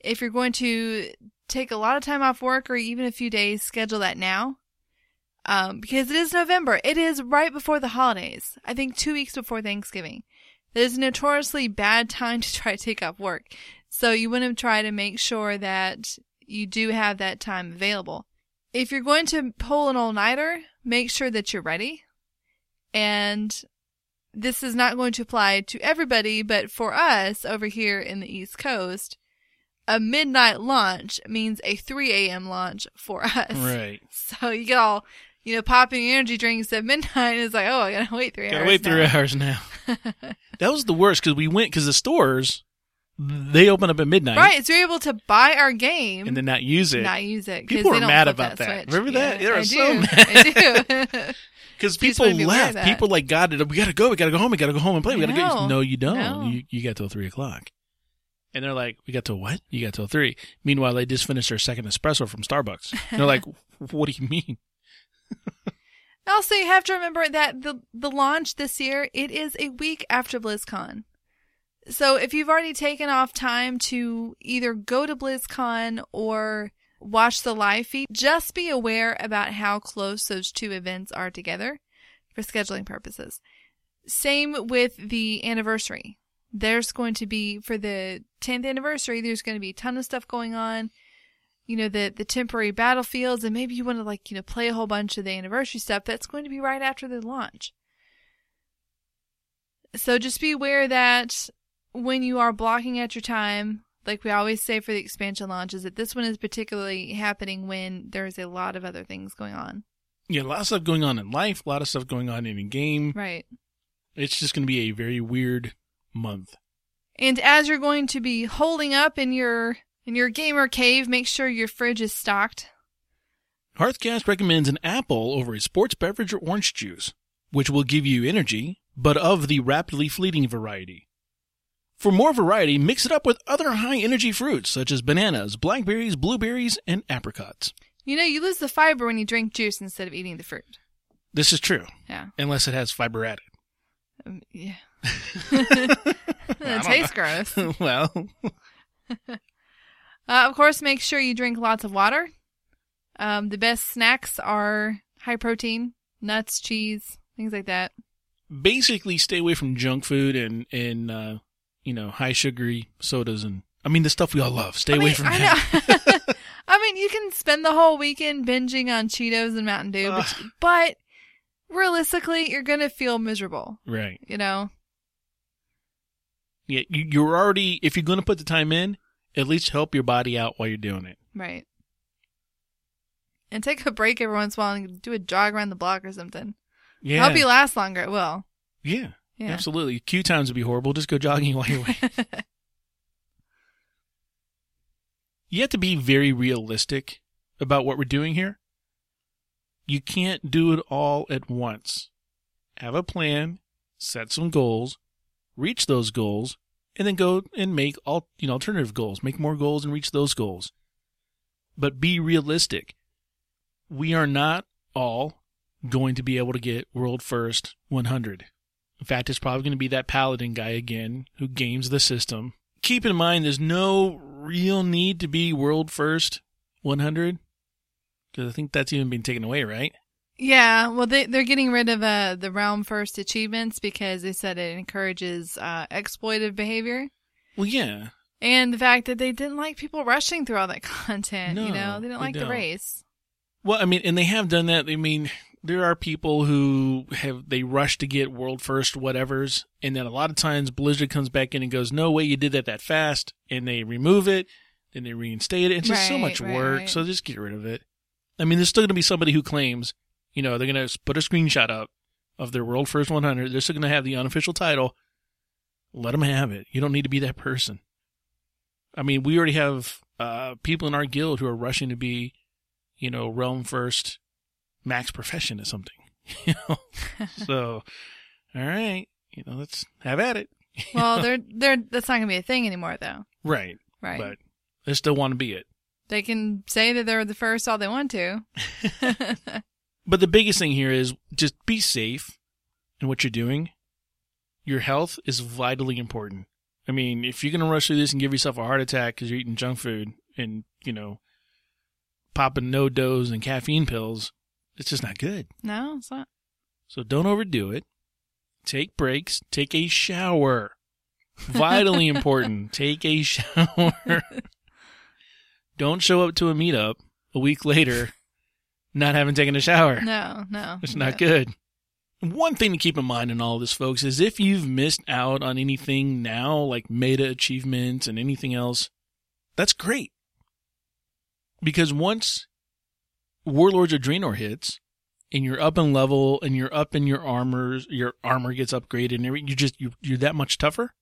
If you're going to take a lot of time off work or even a few days, schedule that now. Um, because it is November. It is right before the holidays. I think two weeks before Thanksgiving. That is a notoriously bad time to try to take off work. So you want to try to make sure that you do have that time available. If you're going to pull an all-nighter, make sure that you're ready. And this is not going to apply to everybody, but for us over here in the East Coast, a midnight launch means a 3 a.m. launch for us. Right. So you get all, you know, popping energy drinks at midnight is like, oh, I gotta wait 3 Gotta hours. wait three now. hours now. that was the worst because we went because the stores they open up at midnight, Right, so you're able to buy our game and then not use it not use it. People were mad about that. switch. Remember that? Yeah, They were I so do. mad. I do. because people wanna be aware of left. People like got it. We gotta go. We gotta go home. We gotta go home and play. We gotta go. No. No, you don't. No. You you got till three o'clock. And they're like, we got till what? You got till three. Meanwhile, they just finished their second espresso from Starbucks. And they're like, what do you mean? Also, you have to remember that the the launch this year it is a week after BlizzCon. So if you've already taken off time to either go to BlizzCon or watch the live feed, just be aware about how close those two events are together for scheduling purposes. Same with the anniversary. There's going to be for the 10th anniversary. There's going to be a ton of stuff going on you know, the, the temporary battlefields and maybe you want to like, you know, play a whole bunch of the anniversary stuff, that's going to be right after the launch. So just be aware that when you are blocking out your time, like we always say for the expansion launches, that this one is particularly happening when there's a lot of other things going on. Yeah, a lot of stuff going on in life, a lot of stuff going on in a game. Right. It's just going to be a very weird month. And as you're going to be holding up in your in your gamer cave, make sure your fridge is stocked. Hearthcast recommends an apple over a sports beverage or orange juice, which will give you energy, but of the rapidly fleeting variety. For more variety, mix it up with other high energy fruits such as bananas, blackberries, blueberries, and apricots. You know, you lose the fiber when you drink juice instead of eating the fruit. This is true, Yeah. unless it has fiber added. Um, yeah. It tastes gross. well, Uh, of course, make sure you drink lots of water. Um, the best snacks are high protein, nuts, cheese, things like that. basically stay away from junk food and and uh, you know high sugary sodas and I mean the stuff we all love. Stay I away mean, from I that. I mean, you can spend the whole weekend binging on Cheetos and Mountain Dew, but, but realistically, you're gonna feel miserable. right. You know. Yeah, you're already if you're going to put the time in, at least help your body out while you're doing it. Right. And take a break every once in a while and do a jog around the block or something. Yeah. Help you last longer. It will. yeah. Yeah. Absolutely. Queue times would be horrible. Just go jogging while you're waiting. you have to be very realistic about what we're doing here. You can't do it all at once. Have a plan, set some goals, reach those goals, and then go and make all you know alternative goals. Make more goals and reach those goals. But be realistic. We are not all going to be able to get world first 100. In fact, it's probably going to be that paladin guy again who games the system. Keep in mind, there's no real need to be world first 100 because I think that's even been taken away, right? Yeah, well, they they're getting rid of uh, the realm first achievements because they said it encourages uh, exploitive behavior, Well, yeah, and the fact that they didn't like people rushing through all that content. you know, they didn't like the race. Well, I mean, and they have done that. I mean, there are people who have they rush to get world first whatevers, and then a lot of times Blizzard comes back in and goes, "No way, you did that that fast," and they remove it, then they reinstate it. It's just so much right, work. right. So just get rid of it. I mean, there's still going to be somebody who claims, you know, they're going to put a screenshot up of their world first 100. They're still going to have the unofficial title. Let them have it. You don't need to be that person. I mean, we already have uh, people in our guild who are rushing to be, you know, realm first max profession or something. You know, so all right, you know, let's have at it. Well, they're they're that's not gonna be a thing anymore, though. Right, Right. but they still want to be it. They can say that they're the first all they want to. But the biggest thing here is just be safe in what you're doing. Your health is vitally important. I mean, if you're going to rush through this and give yourself a heart attack because you're eating junk food and, you know, popping NoDoz and caffeine pills, it's just not good. no, it's not. So don't overdo it. Take breaks. Take a shower. Vitally important. Take a shower. don't show up to a meetup a week later not having taken a shower. No, no. It's no. not good. One thing to keep in mind in all this, folks, is if you've missed out on anything now, like meta achievements and anything else, that's great. Because once Warlords of Draenor hits, and you're up in level, and you're up in your armors, your armor gets upgraded, and everything, you just you you're that much tougher.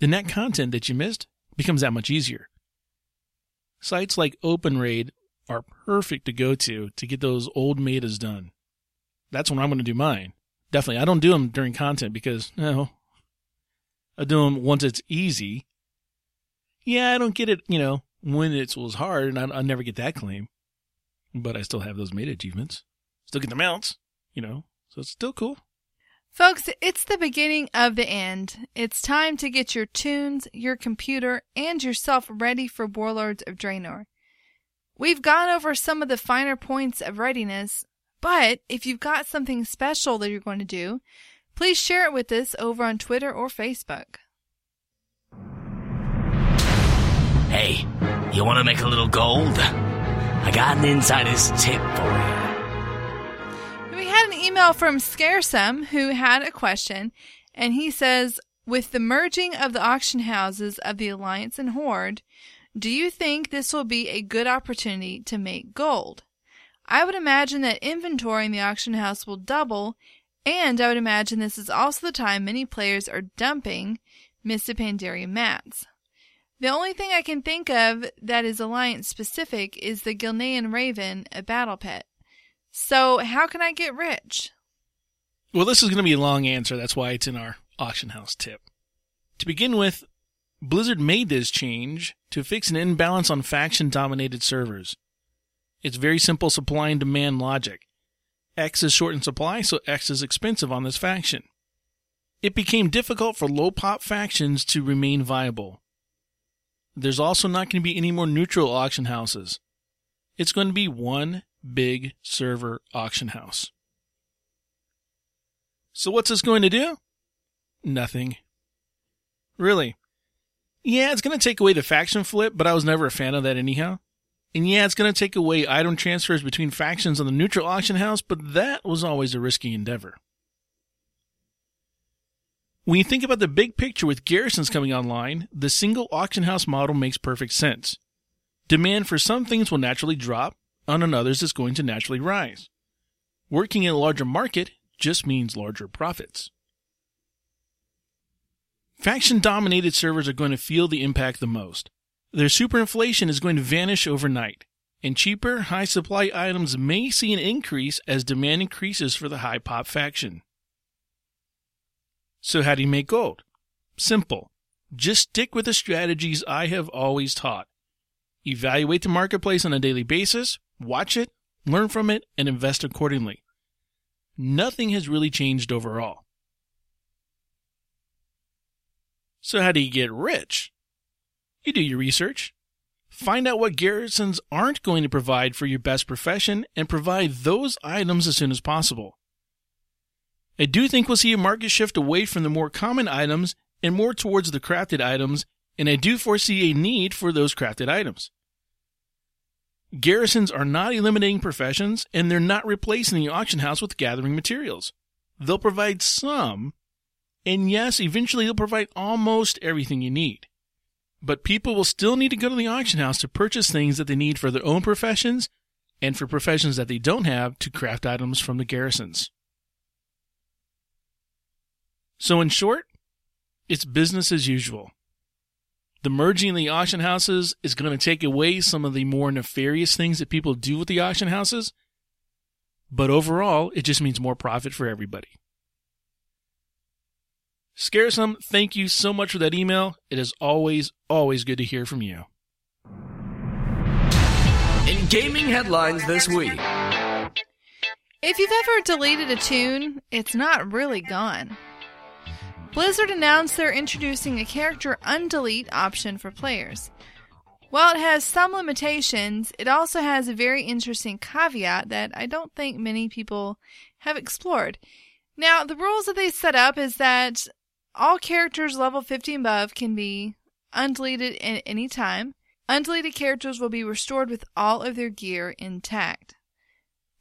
Then that content that you missed becomes that much easier. Sites like OpenRaid are perfect to go to to get those old metas done. That's when I'm going to do mine. Definitely. I don't do them during content because, no, I do them once it's easy. Yeah, I don't get it, you know, when it was hard, and I, I never get that claim. But I still have those meta achievements. Still get the mounts, you know, so it's still cool. Folks, it's the beginning of the end. It's time to get your toons, your computer, and yourself ready for Warlords of Draenor. We've gone over some of the finer points of readiness, but if you've got something special that you're going to do, please share it with us over on Twitter or Facebook. Hey, you want to make a little gold? I got an insider's tip for you. We had an email from Scaresome who had a question, and he says, With the merging of the auction houses of the Alliance and Horde, do you think this will be a good opportunity to make gold? I would imagine that inventory in the auction house will double, and I would imagine this is also the time many players are dumping Pandaria mats. The only thing I can think of that is Alliance specific is the Gilnean Raven, a battle pet. So, how can I get rich? Well, this is going to be a long answer. That's why it's in our auction house tip. To begin with, Blizzard made this change to fix an imbalance on faction dominated servers. It's very simple supply and demand logic. X is short in supply, so X is expensive on this faction. It became difficult for low pop factions to remain viable. There's also not going to be any more neutral auction houses. It's going to be one big server auction house. So what's this going to do? Nothing. Really. Yeah, it's going to take away the faction flip, but I was never a fan of that anyhow. And yeah, it's going to take away item transfers between factions on the neutral auction house, but that was always a risky endeavor. When you think about the big picture with garrisons coming online, the single auction house model makes perfect sense. Demand for some things will naturally drop, on others it's going to naturally rise. Working in a larger market just means larger profits. Faction dominated servers are going to feel the impact the most. Their superinflation is going to vanish overnight, and cheaper, high supply items may see an increase as demand increases for the high pop faction. So, how do you make gold? Simple. Just stick with the strategies I have always taught. Evaluate the marketplace on a daily basis, watch it, learn from it, and invest accordingly. Nothing has really changed overall. So, how do you get rich? You do your research. Find out what garrisons aren't going to provide for your best profession and provide those items as soon as possible. I do think we'll see a market shift away from the more common items and more towards the crafted items, and I do foresee a need for those crafted items. Garrisons are not eliminating professions, and they're not replacing the auction house with gathering materials. They'll provide some, and yes, eventually they'll provide almost everything you need. But people will still need to go to the auction house to purchase things that they need for their own professions and for professions that they don't have to craft items from the garrisons. So, in short, it's business as usual. The merging of the auction houses is going to take away some of the more nefarious things that people do with the auction houses, but overall, it just means more profit for everybody. Scaresome, thank you so much for that email. It is always, always good to hear from you. In gaming headlines this week. If you've ever deleted a toon, it's not really gone. Blizzard announced they're introducing a character undelete option for players. While it has some limitations, it also has a very interesting caveat that I don't think many people have explored. Now, the rules that they set up is that all characters level 50 and above can be undeleted at any time. Undeleted characters will be restored with all of their gear intact.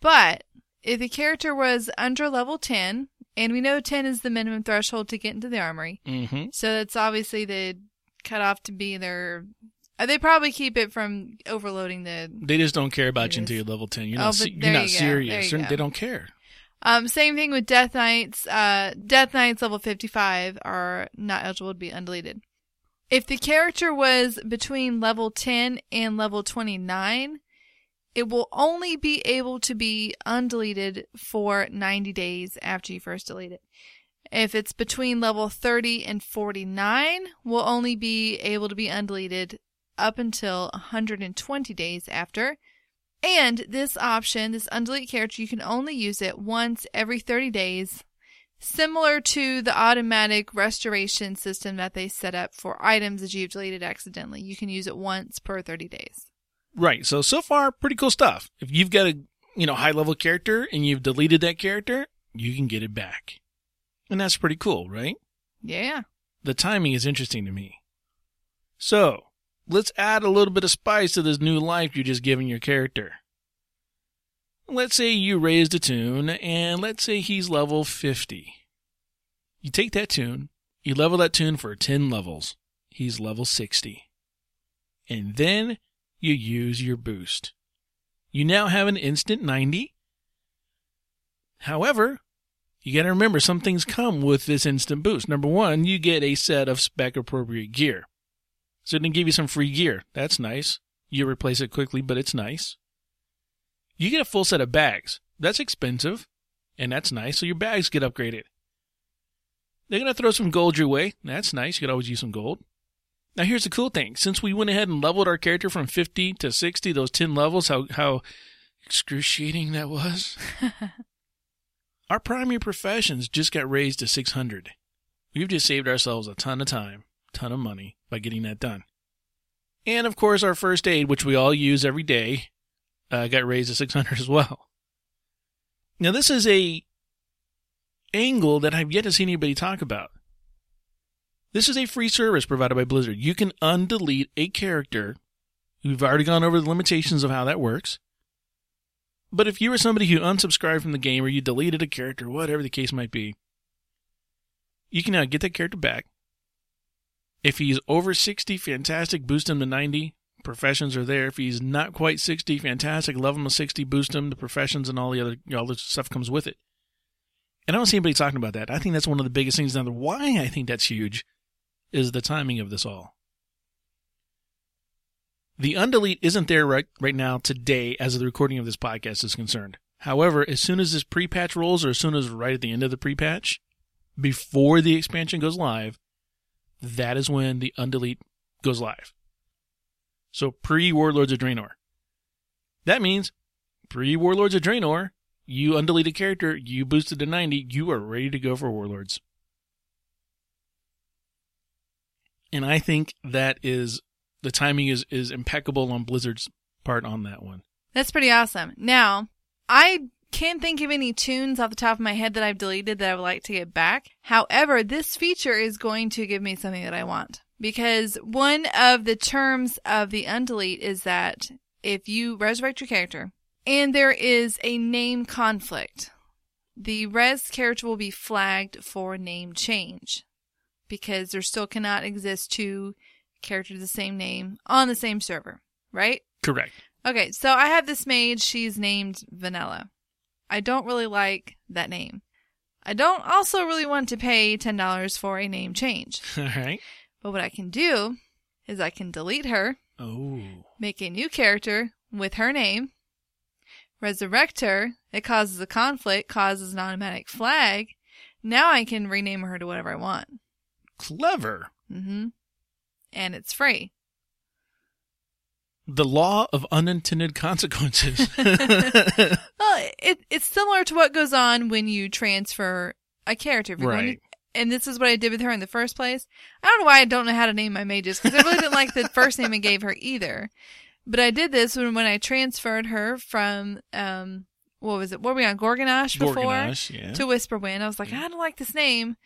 But if the character was under level 10, and we know 10 is the minimum threshold to get into the armory, Mm-hmm. so that's obviously the cutoff to be their. uh, They probably keep it from overloading the. They just don't care about you until you're level 10. You're Oh, not, but se- you're not you serious. You They don't care. Um, same thing with Death Knights. Uh, Death Knights level 55 are not eligible to be undeleted. If the character was between level 10 and level 29, it will only be able to be undeleted for 90 days after you first delete it. If it's between level 30 and 49, will only be able to be undeleted up until 120 days after. And this option, this undelete character, you can only use it once every 30 days, similar to the automatic restoration system that they set up for items that you've deleted accidentally. You can use it once per 30 days. Right. So so far, pretty cool stuff. If you've got a you know high level character and you've deleted that character, you can get it back, and that's pretty cool, right? Yeah. The timing is interesting to me. So let's add a little bit of spice to this new life you're just giving your character. Let's say you raised a toon, and let's say he's level 50. You take that toon, you level that toon for 10 levels. He's level 60. And then you use your boost. You now have an instant 90. However, you got to remember some things come with this instant boost. Number one, you get a set of spec appropriate gear. So it can give you some free gear. That's nice. You replace it quickly, but it's nice. You get a full set of bags. That's expensive, and that's nice. So your bags get upgraded. They're going to throw some gold your way. That's nice. You could always use some gold. Now here's the cool thing. Since we went ahead and leveled our character from 50 to 60, those 10 levels, how, how excruciating that was. our primary professions just got raised to 600. We've just saved ourselves a ton of time, ton of money by getting that done. And of course, our first aid, which we all use every day, uh, got raised to 600 as well. Now this is a angle that I've yet to see anybody talk about. This is a free service provided by Blizzard. You can undelete a character. We've already gone over the limitations of how that works. But if you were somebody who unsubscribed from the game or you deleted a character, whatever the case might be, you can now get that character back. If he's over 60, fantastic, boost him to 90. Professions are there. If he's not quite 60, fantastic, level him to 60, boost him. The professions and all the other all the stuff comes with it. And I don't see anybody talking about that. I think that's one of the biggest things. Now, the why I think that's huge is the timing of this all. The undelete isn't there right, right now today as the recording of this podcast is concerned. However, as soon as this pre-patch rolls or as soon as right at the end of the pre-patch, before the expansion goes live, that is when the undelete goes live. So pre-Warlords of Draenor. That means pre-Warlords of Draenor, you undelete a character, you boosted to 90, you are ready to go for Warlords. And I think that is the timing is is impeccable on Blizzard's part on that one. That's pretty awesome. Now, I can't think of any toons off the top of my head that I've deleted that I would like to get back. However, this feature is going to give me something that I want. Because one of the terms of the undelete is that if you resurrect your character and there is a name conflict, the res character will be flagged for name change. Because there still cannot exist two characters of the same name on the same server, right? Correct. Okay, so I have this mage. She's named Vanilla. I don't really like that name. I don't also really want to pay $10 for a name change. All right. But what I can do is I can delete her, Oh. make a new character with her name, resurrect her. It causes a conflict, causes an automatic flag. Now I can rename her to whatever I want. Clever. Mm hmm And it's free. The law of unintended consequences. Well, it, it's similar to what goes on when you transfer a character. If you want Right. to- and this is what I did with her in the first place. I don't know why I don't know how to name my mages because I really didn't like the first name I gave her either. But I did this when, when I transferred her from, um, what was it? Were we on? Gorgonash before? Gorgonash, yeah. To Whisperwind. I was like, I don't like this name.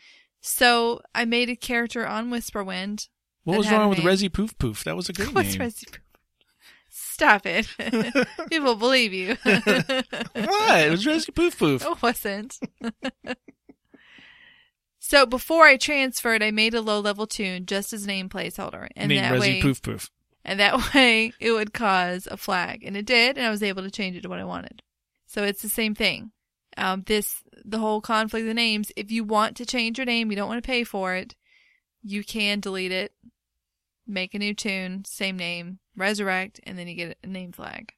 So I made a character on Whisperwind. What was wrong with. Resi Poof Poof? That was a great What's name. Resi Poof? Stop it. People believe you. what? It was Resi Poof Poof. It wasn't. so before I transferred, I made a low level toon just as name placeholder, and Named that way, Poof Poof. and that way, it would cause a flag, and it did, and I was able to change it to what I wanted. So it's the same thing. Um, this the whole conflict of names. If you want to change your name, you don't want to pay for it. You can delete it, make a new toon, same name, resurrect, and then you get a name flag.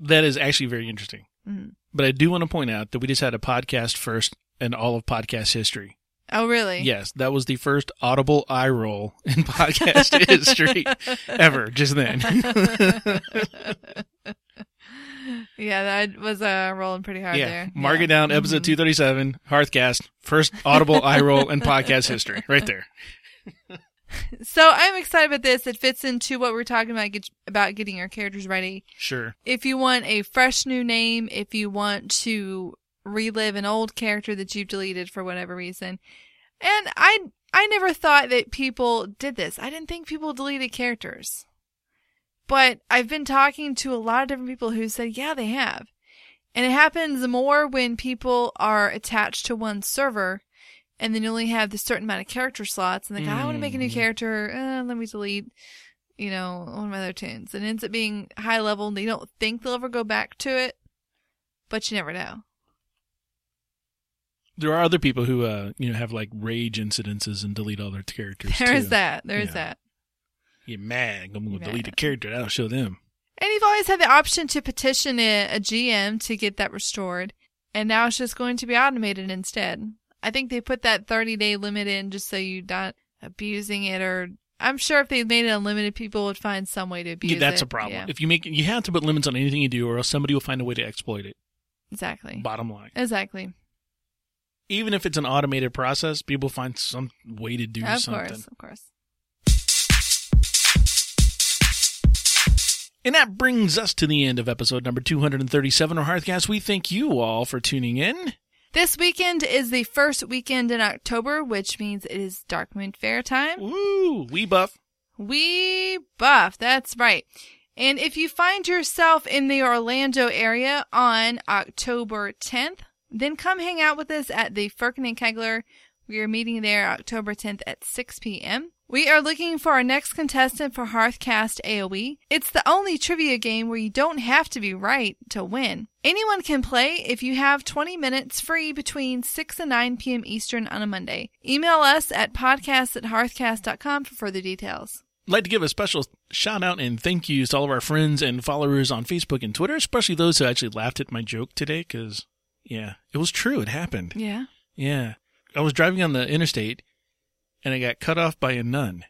That is actually very interesting. Mhm. But I do want to point out that we just had a podcast first in all of podcast history. Oh, really? Yes, that was the first audible eye roll in podcast history ever, just then. yeah, that was uh, rolling pretty hard yeah, there. mark Yeah. it down, episode Mhm. 237, Hearthcast, first audible eye roll in podcast history, right there. So I'm excited about this. It fits into what we're talking about get, about getting your characters ready. Sure. If you want a fresh new name, if you want to relive an old character that you've deleted for whatever reason, and I I never thought that people did this. I didn't think people deleted characters, but I've been talking to a lot of different people who said yeah they have, and it happens more when people are attached to one server. And then you only have this certain amount of character slots, and they go, I want to make a new Mhm. character. Uh, let me delete you know, one of my other toons. And it ends up being high level and they don't think they'll ever go back to it. But you never know. There are other people who, uh, you know, have like rage incidences and delete all their characters. There is too. that. There is Yeah. that. You're mad. I'm going to delete a character. That'll show them. And you've always had the option to petition a, a GM to get that restored. And now it's just going to be automated instead. I think they put that 30 day limit in just so you're not abusing it or I'm sure if they made it unlimited, people would find some way to abuse Yeah, that's it. a problem. Yeah, If you make, you have to put limits on anything you do, or else somebody will find a way to exploit it. exactly. Bottom line. Exactly. Even if it's an automated process, people find some way to do of something. course. Of course. And that brings us to the end of episode number 237 of Hearthcast. We thank you all for tuning in. This weekend is the first weekend in October, which means it is Darkmoon Faire time. Woo! We buff. We buff, that's right. And if you find yourself in the Orlando area on October 10th, then come hang out with us at the Firkin and Kegler. We are meeting there October 10th at 6 p.m. We are looking for our next contestant for Hearthcast AoE. It's the only trivia game where you don't have to be right to win. Anyone can play if you have 20 minutes free between 6 and 9 p.m. Eastern on a Monday. Email us at podcast at hearthcast.com for further details. I'd like to give a special shout out and thank yous to all of our friends and followers on Facebook and Twitter, especially those who actually laughed at my joke today, because, yeah, it was true. It happened. Yeah. Yeah. I was driving on the interstate and I got cut off by a nun.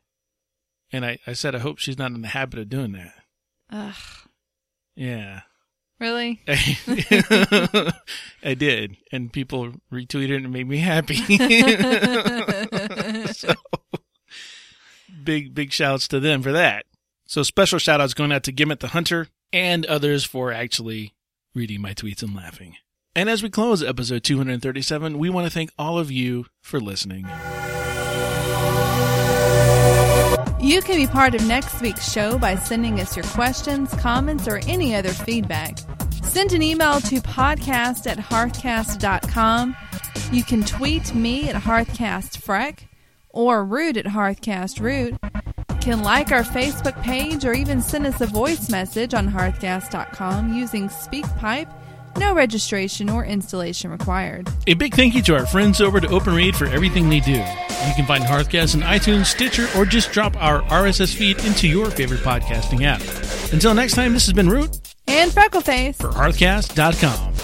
And I, I said, I hope she's not in the habit of doing that. Ugh. Yeah. Really? I did. And people retweeted and made me happy. so, big, big shouts to them for that. So special shout outs going out to Gimmet the Hunter and others for actually reading my tweets and laughing. And as we close episode 237, we want to thank all of you for listening. You can be part of next week's show by sending us your questions, comments, or any other feedback. Send an email to podcast at hearthcast.com. You can tweet me at hearthcastfreck or root at hearthcastroot. Can like our Facebook page or even send us a voice message on hearthcast.com using SpeakPipe. No registration or installation required. A big thank you to our friends over to OpenRaid for everything they do. You can find Hearthcast on iTunes, Stitcher, or just drop our RSS feed into your favorite podcasting app. Until next time, this has been Root And Freckleface. for Hearthcast.com.